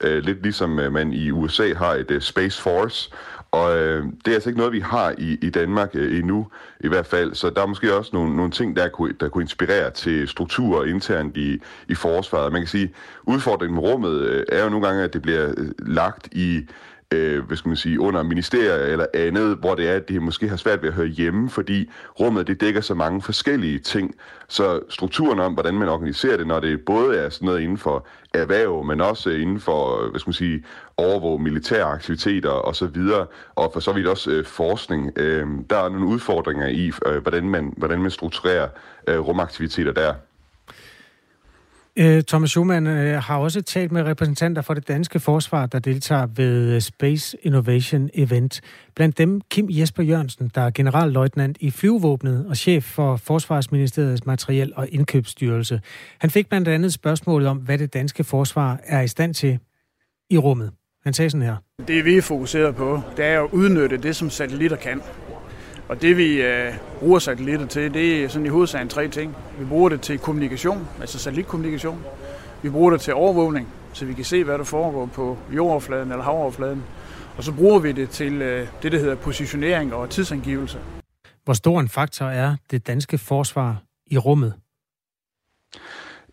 S9: øh, lidt ligesom øh, man i USA har et øh, Space Force. Og øh, det er altså ikke noget, vi har i, i Danmark øh, endnu, i hvert fald. Så der er måske også nogle, nogle ting, der kunne, der kunne inspirere til strukturer internt i, i forsvaret. Man kan sige, udfordringen med rummet øh, er jo nogle gange, at det bliver øh, lagt i øh, hvad skal man sige, under ministerier eller andet, hvor det er, at det måske har svært ved at høre hjemme, fordi rummet det dækker så mange forskellige ting. Så strukturen om, hvordan man organiserer det, når det både er sådan noget inden for erhverv, men også inden for, øh, hvad skal man sige, overvåge militære aktiviteter og så videre, og for så vidt også øh, forskning. Øh, der er nogle udfordringer i, øh, hvordan, man, hvordan man strukturerer øh, rumaktiviteter der.
S1: Øh, Thomas Schumann øh, har også talt med repræsentanter for det danske forsvar, der deltager ved øh, Space Innovation Event. Blandt dem Kim Jesper Jørgensen, der er generalløjtnant i flyvevåbnet og chef for Forsvarsministeriets materiel- og indkøbsstyrelse. Han fik blandt andet spørgsmålet om, hvad det danske forsvar er i stand til i rummet. Han sagde sådan her.
S10: Det vi er fokuseret på, det er at udnytte det, som satellitter kan. Og det vi øh, bruger satellitter til, det er sådan i hovedsagen tre ting. Vi bruger det til kommunikation, altså satellitkommunikation. Vi bruger det til overvågning, så vi kan se, hvad der foregår på jordoverfladen eller havoverfladen. Og så bruger vi det til øh, det, der hedder positionering og tidsangivelse.
S1: Hvor stor en faktor er det danske forsvar i rummet?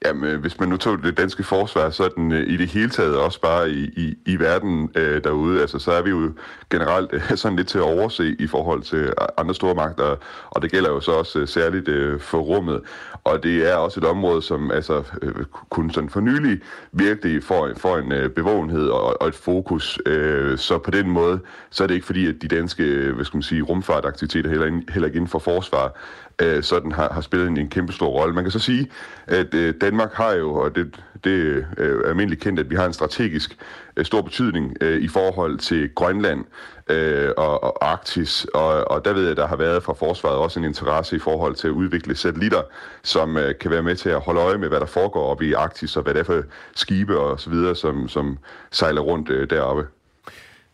S9: Jamen, øh, hvis man nu tog det danske forsvar, så er den øh, i det hele taget også bare i, i, i verden øh, derude. Altså, så er vi jo generelt øh, sådan lidt til at overse i forhold til andre store magter, og det gælder jo så også øh, særligt øh, for rummet. Og det er også et område, som altså, øh, kun sådan for nylig virkelig får, får en øh, bevågenhed og, og et fokus. Øh, så på den måde, så er det ikke fordi, at de danske øh, hvad skal man sige, rumfartaktiviteter heller, heller ikke inden for forsvar øh, sådan har, har spillet en, en kæmpe stor rolle. Man kan så sige, at øh, Danmark har jo, og det, det øh, er almindeligt kendt, at vi har en strategisk øh, stor betydning øh, i forhold til Grønland øh, og, og Arktis, og, og der ved jeg, at der har været fra forsvaret også en interesse i forhold til at udvikle satellitter, som øh, kan være med til at holde øje med, hvad der foregår oppe i Arktis, og hvad det er for skibe og så videre, som, som sejler rundt øh, deroppe.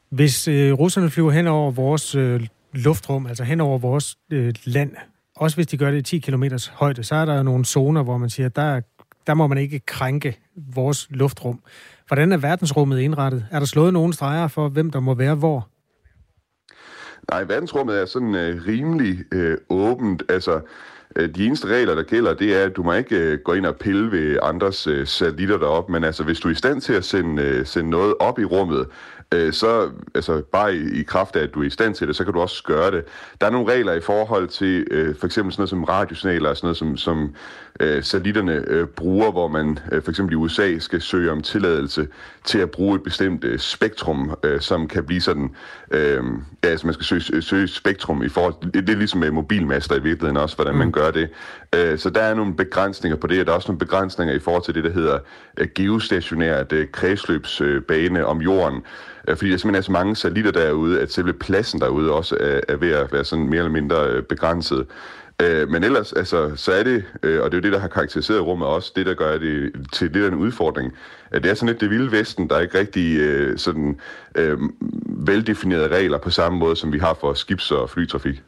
S1: Hvis øh, russerne flyver hen over vores øh, luftrum, altså hen over vores øh, land, også hvis de gør det i 10 km højde, så er der nogle zoner, hvor man siger, der, der må man ikke krænke vores luftrum. Hvordan er verdensrummet indrettet? Er der slået nogle streger for, hvem der må være hvor?
S9: Nej, verdensrummet er sådan øh, rimelig øh, åbent. Altså, øh, de eneste regler, der gælder, det er, at du må ikke øh, gå ind og pille ved andres øh, satellitter deroppe, men altså, hvis du er i stand til at sende, øh, sende noget op i rummet, øh, så altså bare i, i kraft af, at du er i stand til det, så kan du også gøre det. Der er nogle regler i forhold til øh, for eksempel sådan noget som radiosignaler og sådan noget, som, som øh, satellitterne øh, bruger, hvor man øh, for eksempel i USA skal søge om tilladelse til at bruge et bestemt øh, spektrum, øh, som kan blive sådan, øh, ja, altså man skal søge, søge spektrum i forhold det, det er ligesom med mobilmaster i virkeligheden også, hvordan man mm. gør det. Øh, så der er nogle begrænsninger på det, og der er også nogle begrænsninger i forhold til det, der hedder øh, geostationært øh, kredsløbsbane øh, om jorden, øh, fordi der simpelthen er så mange satellitter derude, at selve pladsen derude også er, er ved at være sådan mere eller mindre øh, begrænset. Øh, men ellers, altså, så er det, øh, og det er jo det, der har karakteriseret rummet også, det, der gør det til lidt af en udfordring, at det er sådan lidt det vilde vesten, der er ikke rigtig øh, sådan øh, veldefinerede regler på samme måde, som vi har for skibs- og flytrafik.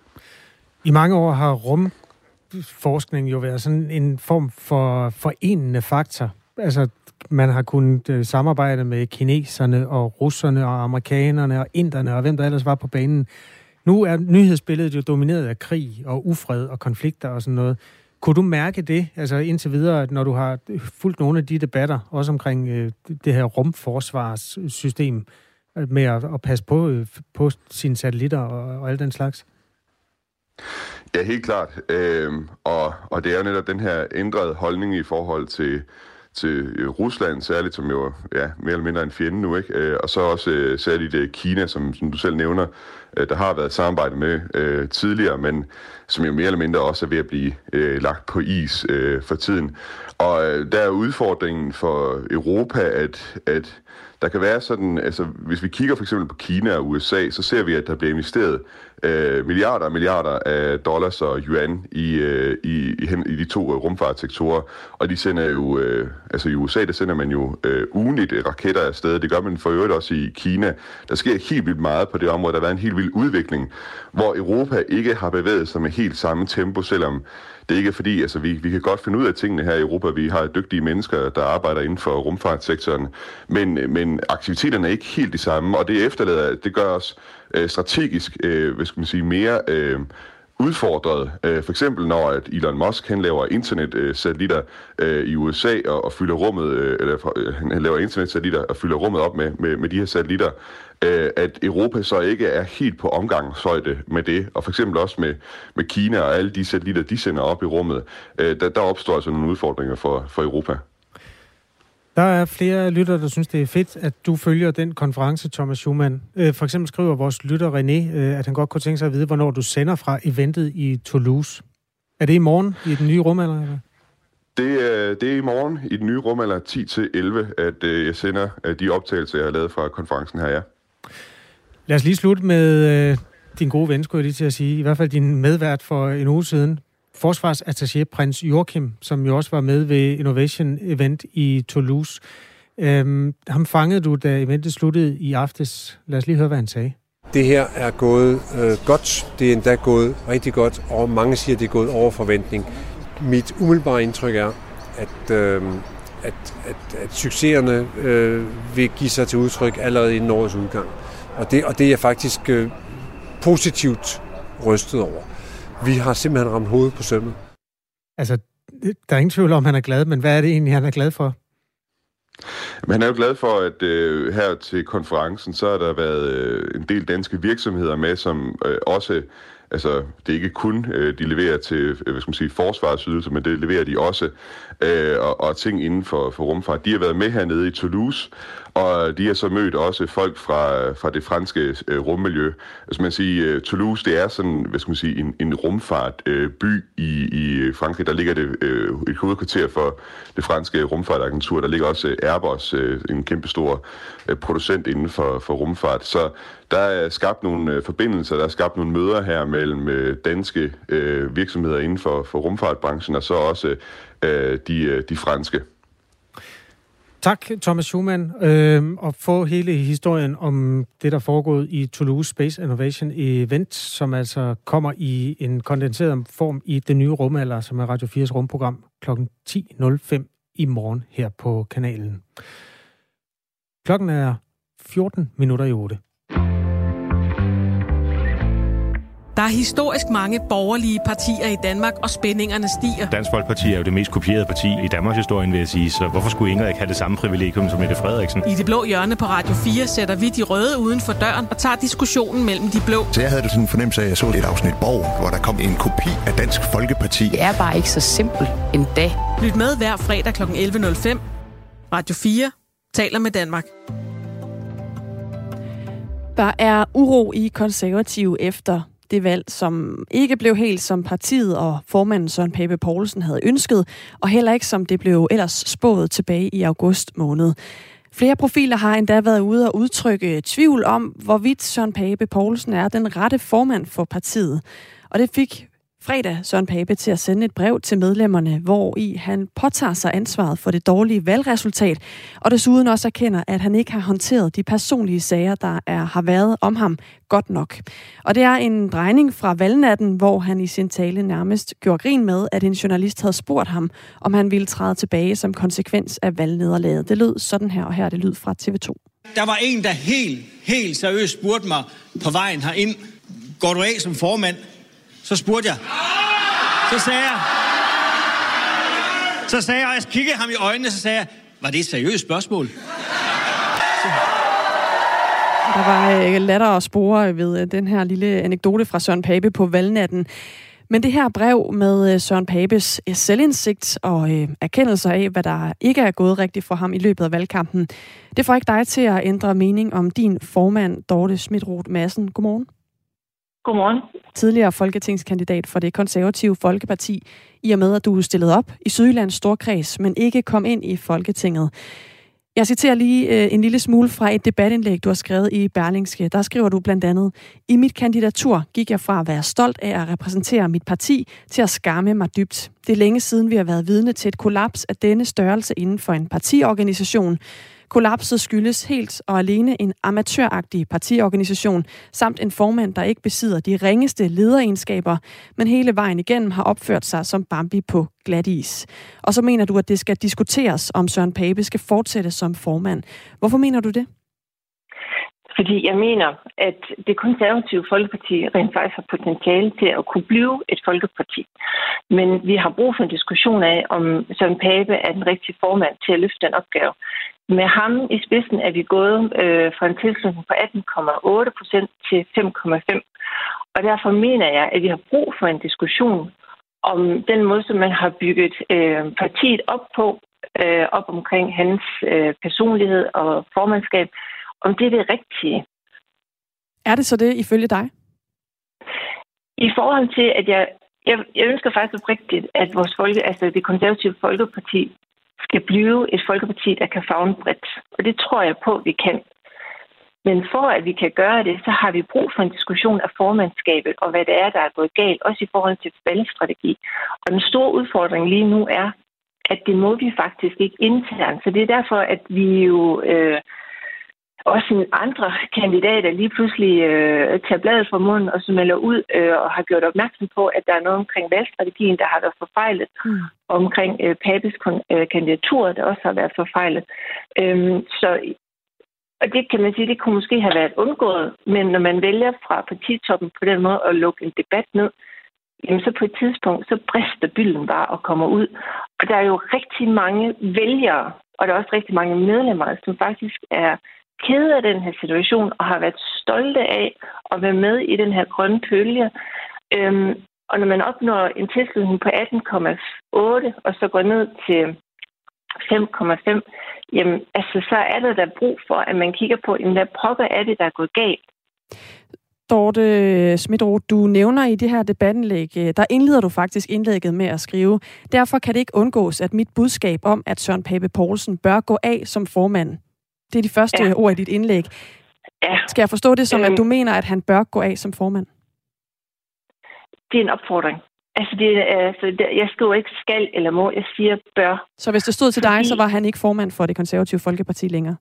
S1: I mange år har rumforskning jo været sådan en form for forenende faktor. Altså, man har kunnet øh, samarbejde med kineserne og russerne og amerikanerne og inderne og hvem der ellers var på banen. Nu er nyhedsbilledet jo domineret af krig og ufred og konflikter og sådan noget. Kunne du mærke det, altså indtil videre, når du har fulgt nogle af de debatter, også omkring øh, det her rumforsvarssystem, øh, med at, at passe på, øh, på sine satellitter og, og alt den slags?
S9: Ja, helt klart. Øh, og, og det er jo netop den her ændrede holdning i forhold til til øh, Rusland, særligt som jo ja, mere eller mindre en fjende nu, ikke? Øh, og så også øh, særligt Kina, som, som du selv nævner, der har været samarbejde med øh, tidligere, men som jo mere eller mindre også er ved at blive øh, lagt på is øh, for tiden. Og øh, der er udfordringen for Europa, at, at der kan være sådan, altså hvis vi kigger for eksempel på Kina og USA, så ser vi, at der bliver investeret øh, milliarder og milliarder af dollars og yuan i, øh, i, i, i de to øh, rumfartsektorer. Og de sender jo, øh, altså i USA, der sender man jo øh, ugenligt raketter afsted. Det gør man for øvrigt også i Kina. Der sker helt vildt meget på det område. Der har været en helt vild udvikling, hvor Europa ikke har bevæget sig med helt samme tempo, selvom det ikke er fordi, altså vi, vi kan godt finde ud af tingene her i Europa. Vi har dygtige mennesker, der arbejder inden for rumfartssektoren, men, men aktiviteterne er ikke helt de samme, og det efterlader, det gør os øh, strategisk, øh, hvad skal man sige, mere øh, udfordret. Øh, for eksempel når at Elon Musk han laver internetsatellitter øh, i USA og, og fylder rummet, øh, eller øh, han laver internetsatellitter og fylder rummet op med, med, med de her satellitter, øh, at Europa så ikke er helt på omgangshøjde med det, og for eksempel også med, med Kina og alle de satellitter, de sender op i rummet, øh, der, der opstår altså nogle udfordringer for, for Europa.
S1: Der er flere lytter, der synes, det er fedt, at du følger den konference, Thomas Schumann. Øh, for eksempel skriver vores lytter René, øh, at han godt kunne tænke sig at vide, hvornår du sender fra eventet i Toulouse. Er det i morgen i den nye rumalder? Eller?
S9: Det er, det er i morgen i den nye rumalder 10-11, at øh, jeg sender de optagelser, jeg har lavet fra konferencen her, ja.
S1: Lad os lige slutte med øh, din gode ven, skulle jeg lige til at sige. I hvert fald din medvært for en uge siden, forsvarsattaché prins Joachim, som jo også var med ved Innovation Event i Toulouse. Øhm, ham fangede du, da eventet sluttede i aftes. Lad os lige høre, hvad han sagde.
S11: Det her er gået øh, godt. Det er endda gået rigtig godt, og mange siger, det er gået over forventning. Mit umiddelbare indtryk er, at, øh, at, at, at succeserne øh, vil give sig til udtryk allerede i årets udgang. Og det, og det er jeg faktisk øh, positivt rystet over. Vi har simpelthen ramt hovedet på sømmet.
S1: Altså, der er ingen tvivl om, han er glad, men hvad er det egentlig, han er glad for?
S9: Men han er jo glad for, at øh, her til konferencen, så har der været øh, en del danske virksomheder med, som øh, også Altså, det er ikke kun, øh, de leverer til øh, hvad skal man sige, forsvarsydelser, men det leverer de også, øh, og, og ting inden for, for rumfart. De har været med hernede i Toulouse, og de har så mødt også folk fra, fra det franske øh, rummiljø. Altså man siger, øh, Toulouse, det er sådan, hvad skal man sige, en, en rumfartby øh, by i, i øh, Frankrig. Der ligger det øh, et hovedkvarter for det franske rumfartagentur. Der ligger også øh, Airbus, øh, en kæmpe stor øh, producent inden for, for rumfart. Så der er skabt nogle øh, forbindelser, der er skabt nogle møder her mellem øh, danske øh, virksomheder inden for, for rumfartbranchen, og så også øh, de, øh, de franske.
S1: Tak, Thomas Schumann, øh, og få hele historien om det, der foregår i Toulouse Space Innovation Event, som altså kommer i en kondenseret form i det nye rumalder, som er Radio 4's rumprogram kl. 10.05 i morgen her på kanalen. Klokken er 14 minutter i 8.
S12: Der er historisk mange borgerlige partier i Danmark, og spændingerne stiger.
S13: Dansk Folkeparti er jo det mest kopierede parti i Danmarks historie, vil jeg sige, så hvorfor skulle Ingrid ikke have det samme privilegium som Mette Frederiksen?
S12: I det blå hjørne på Radio 4 sætter vi de røde uden for døren og tager diskussionen mellem de blå.
S14: Så jeg havde det sådan en fornemmelse af, at jeg så et afsnit Borg, hvor der kom en kopi af Dansk Folkeparti.
S15: Det er bare ikke så simpelt dag.
S12: Lyt med hver fredag kl. 11.05. Radio 4 taler med Danmark.
S2: Der er uro i konservative efter det valg, som ikke blev helt som partiet og formanden Søren Pape Poulsen havde ønsket, og heller ikke som det blev ellers spået tilbage i august måned. Flere profiler har endda været ude og udtrykke tvivl om, hvorvidt Søren Pape Poulsen er den rette formand for partiet. Og det fik fredag Søren Pape til at sende et brev til medlemmerne, hvor i han påtager sig ansvaret for det dårlige valgresultat, og desuden også erkender, at han ikke har håndteret de personlige sager, der er, har været om ham godt nok. Og det er en drejning fra valgnatten, hvor han i sin tale nærmest gjorde grin med, at en journalist havde spurgt ham, om han ville træde tilbage som konsekvens af valgnederlaget. Det lød sådan her, og her er det lyd fra TV2.
S16: Der var en, der helt, helt seriøst spurgte mig på vejen herind, går du af som formand? Så spurgte jeg. Så sagde jeg. Så sagde jeg, og jeg kiggede ham i øjnene, så sagde jeg, var det et seriøst spørgsmål?
S2: Der var øh, latter og spore ved øh, den her lille anekdote fra Søren Pape på valgnatten. Men det her brev med øh, Søren Papes selvindsigt og øh, erkendelser af, hvad der ikke er gået rigtigt for ham i løbet af valgkampen, det får ikke dig til at ændre mening om din formand, Dorte Smidroth Madsen. Godmorgen.
S17: Godmorgen.
S2: Tidligere folketingskandidat for det konservative Folkeparti, i og med at du stillede op i Sydjyllands Storkreds, men ikke kom ind i Folketinget. Jeg citerer lige øh, en lille smule fra et debatindlæg, du har skrevet i Berlingske. Der skriver du blandt andet, I mit kandidatur gik jeg fra at være stolt af at repræsentere mit parti til at skamme mig dybt. Det er længe siden, vi har været vidne til et kollaps af denne størrelse inden for en partiorganisation. Kollapset skyldes helt og alene en amatøragtig partiorganisation, samt en formand, der ikke besidder de ringeste lederegenskaber, men hele vejen igennem har opført sig som Bambi på glat is. Og så mener du, at det skal diskuteres, om Søren Pape skal fortsætte som formand. Hvorfor mener du det?
S17: Fordi jeg mener, at det konservative folkeparti rent faktisk har potentiale til at kunne blive et folkeparti. Men vi har brug for en diskussion af, om Søren Pape er den rigtige formand til at løfte den opgave. Med ham i spidsen er vi gået øh, fra en tilslutning på 18,8 procent til 5,5. Og derfor mener jeg, at vi har brug for en diskussion om den måde, som man har bygget øh, partiet op på, øh, op omkring hans øh, personlighed og formandskab, om det er det rigtige.
S2: Er det så det ifølge dig?
S17: I forhold til, at jeg, jeg, jeg ønsker faktisk oprigtigt, at vores folke, altså det konservative folkeparti skal blive et folkeparti, der kan fagne bredt. Og det tror jeg på, at vi kan. Men for at vi kan gøre det, så har vi brug for en diskussion af formandskabet og hvad det er, der er gået galt, også i forhold til valgstrategi. Og den store udfordring lige nu er, at det må vi faktisk ikke internt. Så det er derfor, at vi jo øh, også en andre kandidater lige pludselig øh, tager bladet fra munden og så melder ud øh, og har gjort opmærksom på, at der er noget omkring valgstrategien, der har været forfejlet, mm. omkring øh, Papes øh, kandidatur, der også har været forfejlet. Øhm, så og det kan man sige, det kunne måske have været undgået, men når man vælger fra partitoppen på den måde at lukke en debat ned, jamen så på et tidspunkt, så brister bylden bare og kommer ud. Og der er jo rigtig mange vælgere, og der er også rigtig mange medlemmer, som faktisk er kede af den her situation og har været stolte af at være med i den her grønne pølge. Øhm, og når man opnår en tilslutning på 18,8 og så går ned til 5,5, jamen altså, så er der da brug for, at man kigger på, jamen, hvad pokker er det, der er gået galt.
S2: Dorte Smidro, du nævner i det her debatindlæg, øh, der indleder du faktisk indlægget med at skrive, derfor kan det ikke undgås, at mit budskab om, at Søren Pape Poulsen bør gå af som formand. Det er de første ja. ord i dit indlæg. Ja. Skal jeg forstå det som, øhm, at du mener, at han bør gå af som formand?
S17: Det er en opfordring. Altså, det, altså det, jeg skriver ikke skal eller må, jeg siger bør.
S2: Så hvis det stod til dig, så var han ikke formand for det konservative Folkeparti længere?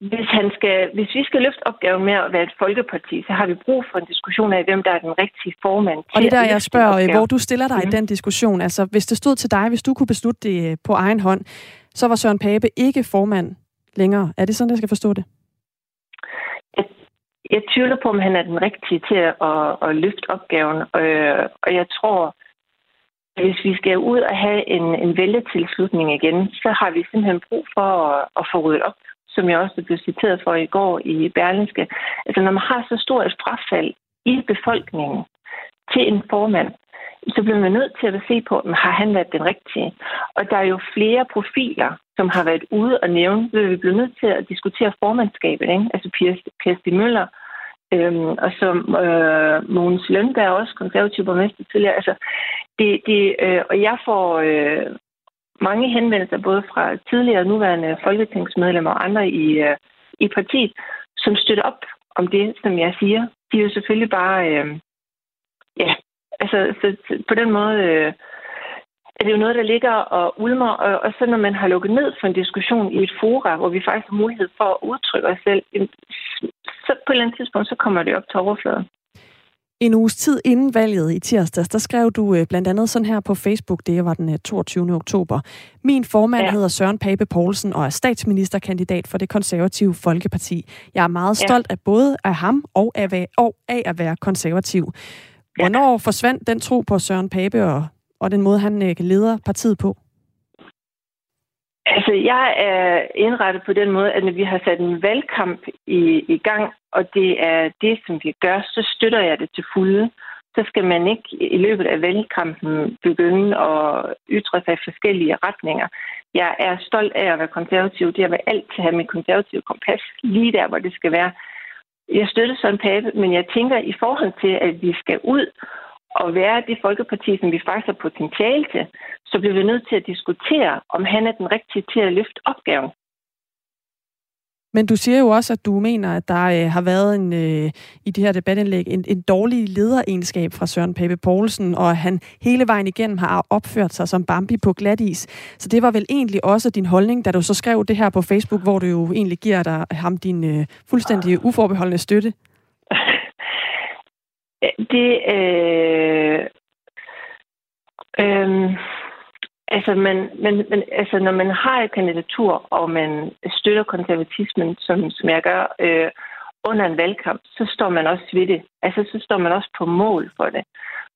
S17: Hvis, han skal, hvis vi skal løfte opgaven med at være et folkeparti, så har vi brug for en diskussion af, hvem der er den rigtige formand.
S2: Og det der, jeg spørger, hvor du stiller dig mm. i mhm. den diskussion. Altså, hvis det stod til dig, hvis du kunne beslutte det øh, på egen hånd, så var Søren Pape ikke formand længere. Er det sådan, jeg skal forstå det?
S17: Jeg, jeg tvivler på, om han er den rigtige til at, at, at løfte opgaven. Øh, og jeg tror, at hvis vi skal ud og have en, en vælgetilslutning igen, så har vi simpelthen brug for at, at få ryddet op som jeg også blev citeret for i går i Berlinske. Altså, når man har så stort et frafald i befolkningen til en formand, så bliver man nødt til at se på, om har han været den rigtige. Og der er jo flere profiler, som har været ude og nævne, så vi bliver nødt til at diskutere formandskabet. Ikke? Altså Per Stig Møller, øhm, og så øh, Mogens Lønberg, også konservativ borgmester tidligere. Altså, det, det, øh, og jeg får øh, mange henvendelser, både fra tidligere og nuværende folketingsmedlemmer og andre i, øh, i partiet, som støtter op om det, som jeg siger. De er jo selvfølgelig bare, øh, ja, altså så, på den måde øh, er det jo noget, der ligger og ulmer, og, og så når man har lukket ned for en diskussion i et fora, hvor vi faktisk har mulighed for at udtrykke os selv, så på et eller andet tidspunkt, så kommer det op til overfladen.
S2: En uges tid inden valget i tirsdags, der skrev du øh, blandt andet sådan her på Facebook, det var den 22. Øh, oktober. Min formand ja. hedder Søren Pape Poulsen og er statsministerkandidat for det konservative Folkeparti. Jeg er meget stolt ja. af både af ham og af, og af at være konservativ. Hvornår ja. forsvandt den tro på Søren Pape og, og den måde, han øh, leder partiet på?
S17: Altså, jeg er indrettet på den måde, at når vi har sat en valgkamp i, i gang, og det er det, som vi gør, så støtter jeg det til fulde. Så skal man ikke i løbet af valgkampen begynde at ytre sig i forskellige retninger. Jeg er stolt af at være konservativ. Det jeg vil altid have mit konservative kompas lige der, hvor det skal være. Jeg støtter sådan Pape, men jeg tænker i forhold til, at vi skal ud og være det folkeparti, som vi faktisk har potentiale til, så bliver vi nødt til at diskutere, om han er den rigtige til at løfte opgaven.
S2: Men du siger jo også, at du mener, at der øh, har været en, øh, i det her debatindlæg en, en dårlig lederegenskab fra Søren Pape Poulsen, og at han hele vejen igennem har opført sig som Bambi på glatis. Så det var vel egentlig også din holdning, da du så skrev det her på Facebook, hvor du jo egentlig giver dig ham din øh, fuldstændig uforbeholdende støtte? [LAUGHS]
S17: Det, øh, øh, altså, man, man, man, altså, når man har et kandidatur, og man støtter konservatismen, som, som jeg gør, øh, under en valgkamp, så står man også ved det. Altså, så står man også på mål for det.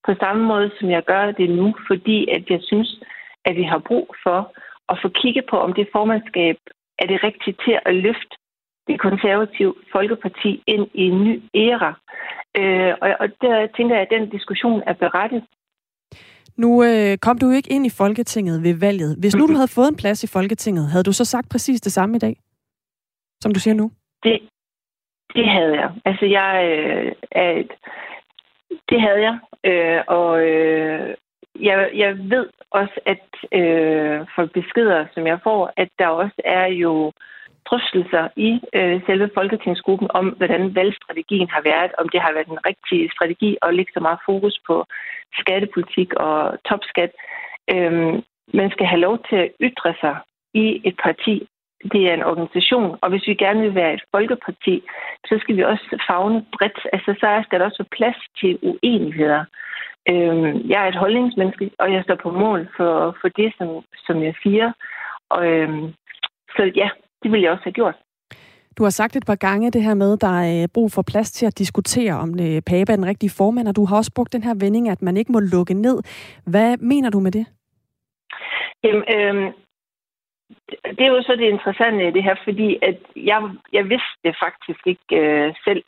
S17: På samme måde, som jeg gør det nu, fordi at jeg synes, at vi har brug for at få kigget på, om det formandskab er det rigtigt til at løfte det konservative Folkeparti ind i en ny æra. Øh, og, og der tænker jeg, at den diskussion er berettet.
S2: Nu øh, kom du ikke ind i Folketinget ved valget. Hvis nu du havde fået en plads i Folketinget, havde du så sagt præcis det samme i dag, som du siger nu?
S17: Det, det havde jeg. Altså, jeg øh, er et, det havde jeg. Øh, og øh, jeg, jeg ved også, at øh, for beskeder, som jeg får, at der også er jo drøftelser i øh, selve Folketingsgruppen om, hvordan valgstrategien har været, om det har været den rigtige strategi at lægge så meget fokus på skattepolitik og topskat. Øhm, man skal have lov til at ytre sig i et parti, det er en organisation, og hvis vi gerne vil være et folkeparti, så skal vi også fagne bredt. Altså, så skal der også være plads til uenigheder. Øhm, jeg er et holdningsmenneske, og jeg står på mål for, for det, som, som jeg siger. Og, øhm, så ja, det vil jeg også have gjort.
S2: Du har sagt et par gange det her med, at der er brug for plads til at diskutere, om det Pape er den rigtige formand, og du har også brugt den her vending, at man ikke må lukke ned. Hvad mener du med det?
S17: Jamen, øh, det er jo så det interessante i det her, fordi at jeg, jeg vidste det faktisk ikke øh, selv.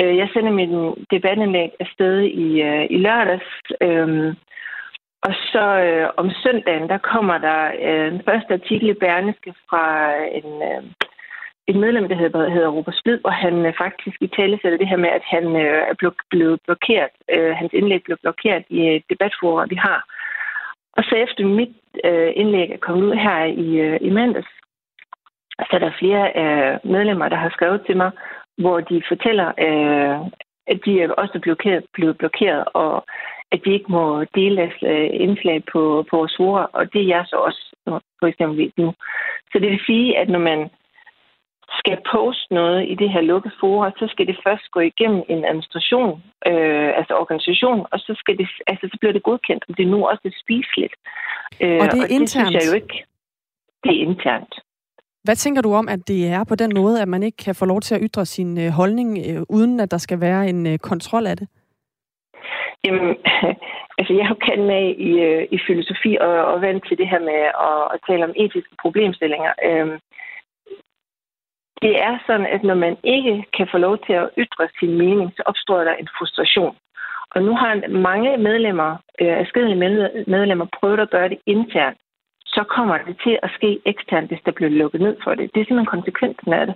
S17: Øh, jeg sender min debatindlæg afsted i, øh, i lørdags, øh, og så øh, om søndagen, der kommer der øh, en første artikel i Berneske fra øh, en, øh, et medlem, der hedder, hedder Robert Splid, hvor han øh, faktisk i tale sætter det her med, at han øh, er blevet blokeret. Øh, hans indlæg blev blokeret i et debatforum, vi har. Og så efter mit øh, indlæg er kommet ud her i, øh, i mandags, så er der flere øh, medlemmer, der har skrevet til mig, hvor de fortæller, øh, at de er også blokeret, blevet blokeret, og at de ikke må dele øh, indslag på, på vores forer, og det er jeg så også for eksempel nu. Så det vil sige, at når man skal poste noget i det her lukkede forum, så skal det først gå igennem en administration, øh, altså organisation, og så, skal det, altså, så bliver det godkendt, om det nu også er spiseligt.
S2: Øh, og det er og internt? Det synes
S17: jeg jo ikke. Det er internt.
S2: Hvad tænker du om, at det er på den måde, at man ikke kan få lov til at ytre sin øh, holdning, øh, uden at der skal være en øh, kontrol af det?
S17: Jamen, [LAUGHS] altså jeg har kendt med i, øh, i filosofi og, og vant til det her med at, at tale om etiske problemstillinger. Øhm, det er sådan, at når man ikke kan få lov til at ytre sin mening, så opstår der en frustration. Og nu har mange medlemmer, øh, afskedelige medlemmer, prøvet at gøre det internt. Så kommer det til at ske eksternt, hvis der bliver lukket ned for det. Det er simpelthen konsekvensen af det.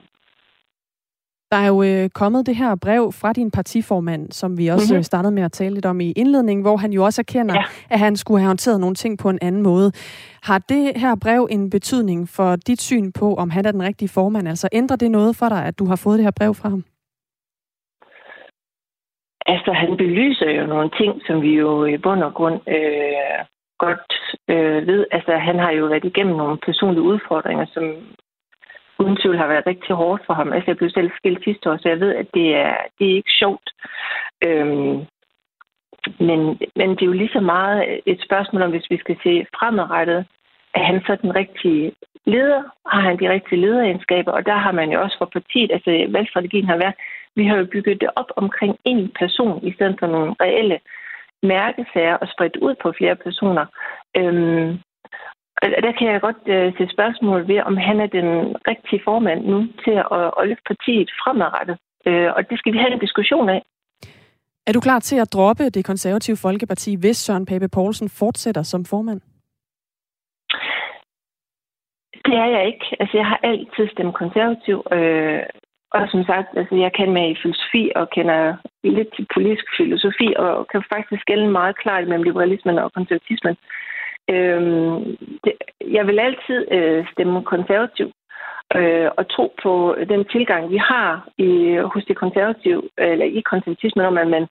S2: Der er jo øh, kommet det her brev fra din partiformand, som vi også mm-hmm. startede med at tale lidt om i indledningen, hvor han jo også erkender, ja. at han skulle have håndteret nogle ting på en anden måde. Har det her brev en betydning for dit syn på, om han er den rigtige formand? Altså ændrer det noget for dig, at du har fået det her brev fra ham?
S17: Altså, han belyser jo nogle ting, som vi jo i bund og grund øh, godt øh, ved. Altså, han har jo været igennem nogle personlige udfordringer, som uden tvivl har været rigtig hårdt for ham. Altså, jeg blev selv skilt sidste år, så jeg ved, at det er, det er ikke sjovt. Øhm, men, men det er jo lige så meget et spørgsmål om, hvis vi skal se fremadrettet, er han så den rigtige leder? Har han de rigtige lederegenskaber? Og der har man jo også for partiet, altså valgstrategien har været, vi har jo bygget det op omkring en person, i stedet for nogle reelle mærkesager og spredt ud på flere personer. Øhm, der kan jeg godt øh, se spørgsmål ved, om han er den rigtige formand nu til at, at løfte partiet fremadrettet. Øh, og det skal vi have en diskussion af.
S2: Er du klar til at droppe det konservative Folkeparti, hvis Søren Pape Poulsen fortsætter som formand?
S17: Det er jeg ikke. Altså, jeg har altid stemt konservativ. Øh, og som sagt, altså, jeg kan med i filosofi og kender lidt til politisk filosofi, og kan faktisk skælde meget klart mellem liberalismen og konservatismen. Øhm, det, jeg vil altid øh, stemme konservativ øh, og tro på den tilgang, vi har i, hos det konservative, eller i konservatismen, om at man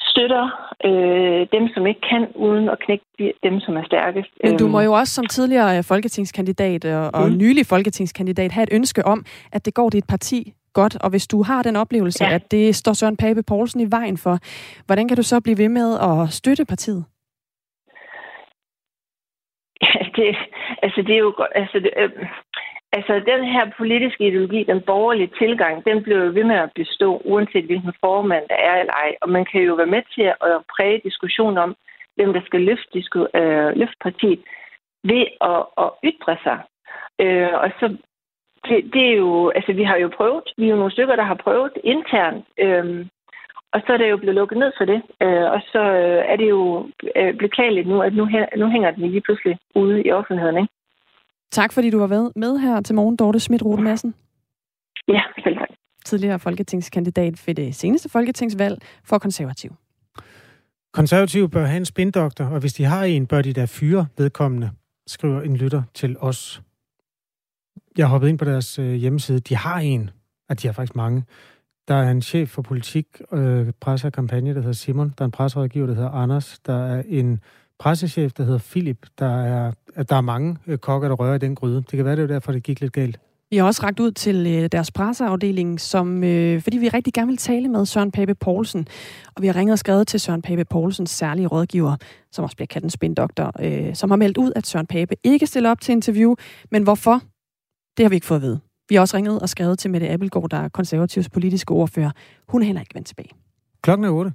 S17: støtter øh, dem, som ikke kan, uden at knække dem, som er stærkest.
S2: Men du må jo også som tidligere folketingskandidat og, og mm. nylig folketingskandidat have et ønske om, at det går dit parti godt, og hvis du har den oplevelse, ja. at det står Søren Pape Poulsen i vejen for, hvordan kan du så blive ved med at støtte partiet?
S17: Det, altså det er jo godt, altså, det, øh, altså den her politiske ideologi, den borgerlige tilgang, den bliver jo ved med at bestå, uanset hvilken formand der er eller ej. Og man kan jo være med til at præge diskussion om, hvem der skal løfte, disku, øh, løfte partiet ved at, at ytre sig. Øh, og så det, det er jo, altså vi har jo prøvet, vi er jo nogle stykker, der har prøvet internt øh, og så er det jo blevet lukket ned for det. Øh, og så øh, er det jo øh, beklageligt nu, at nu, nu hænger den lige pludselig ude i offentligheden. Ikke?
S2: Tak fordi du har været med her til morgen, Dorte schmidt Madsen.
S17: Ja, selv tak.
S2: Tidligere folketingskandidat ved det seneste folketingsvalg for konservativ.
S1: Konservativ bør have en spindoktor, og hvis de har en, bør de da fyre vedkommende, skriver en lytter til os. Jeg har hoppet ind på deres hjemmeside. De har en, at de har faktisk mange. Der er en chef for politik, øh, presse og kampagne, der hedder Simon. Der er en presserådgiver, der hedder Anders. Der er en pressechef, der hedder Philip, der er, at der er mange øh, kokker, der rører i den gryde. Det kan være, det er derfor, det gik lidt galt.
S2: Vi har også ragt ud til øh, deres presseafdeling, som, øh, fordi vi rigtig gerne vil tale med Søren Pape Poulsen. Og vi har ringet og skrevet til Søren Pape Poulsens særlige rådgiver, som også bliver kaldt en spindoktor, øh, som har meldt ud, at Søren Pape ikke stiller op til interview. Men hvorfor? Det har vi ikke fået at vide. Vi har også ringet og skrevet til Mette Appelgaard, der er konservativs politiske ordfører. Hun er heller ikke vendt tilbage.
S1: Klokken er 8.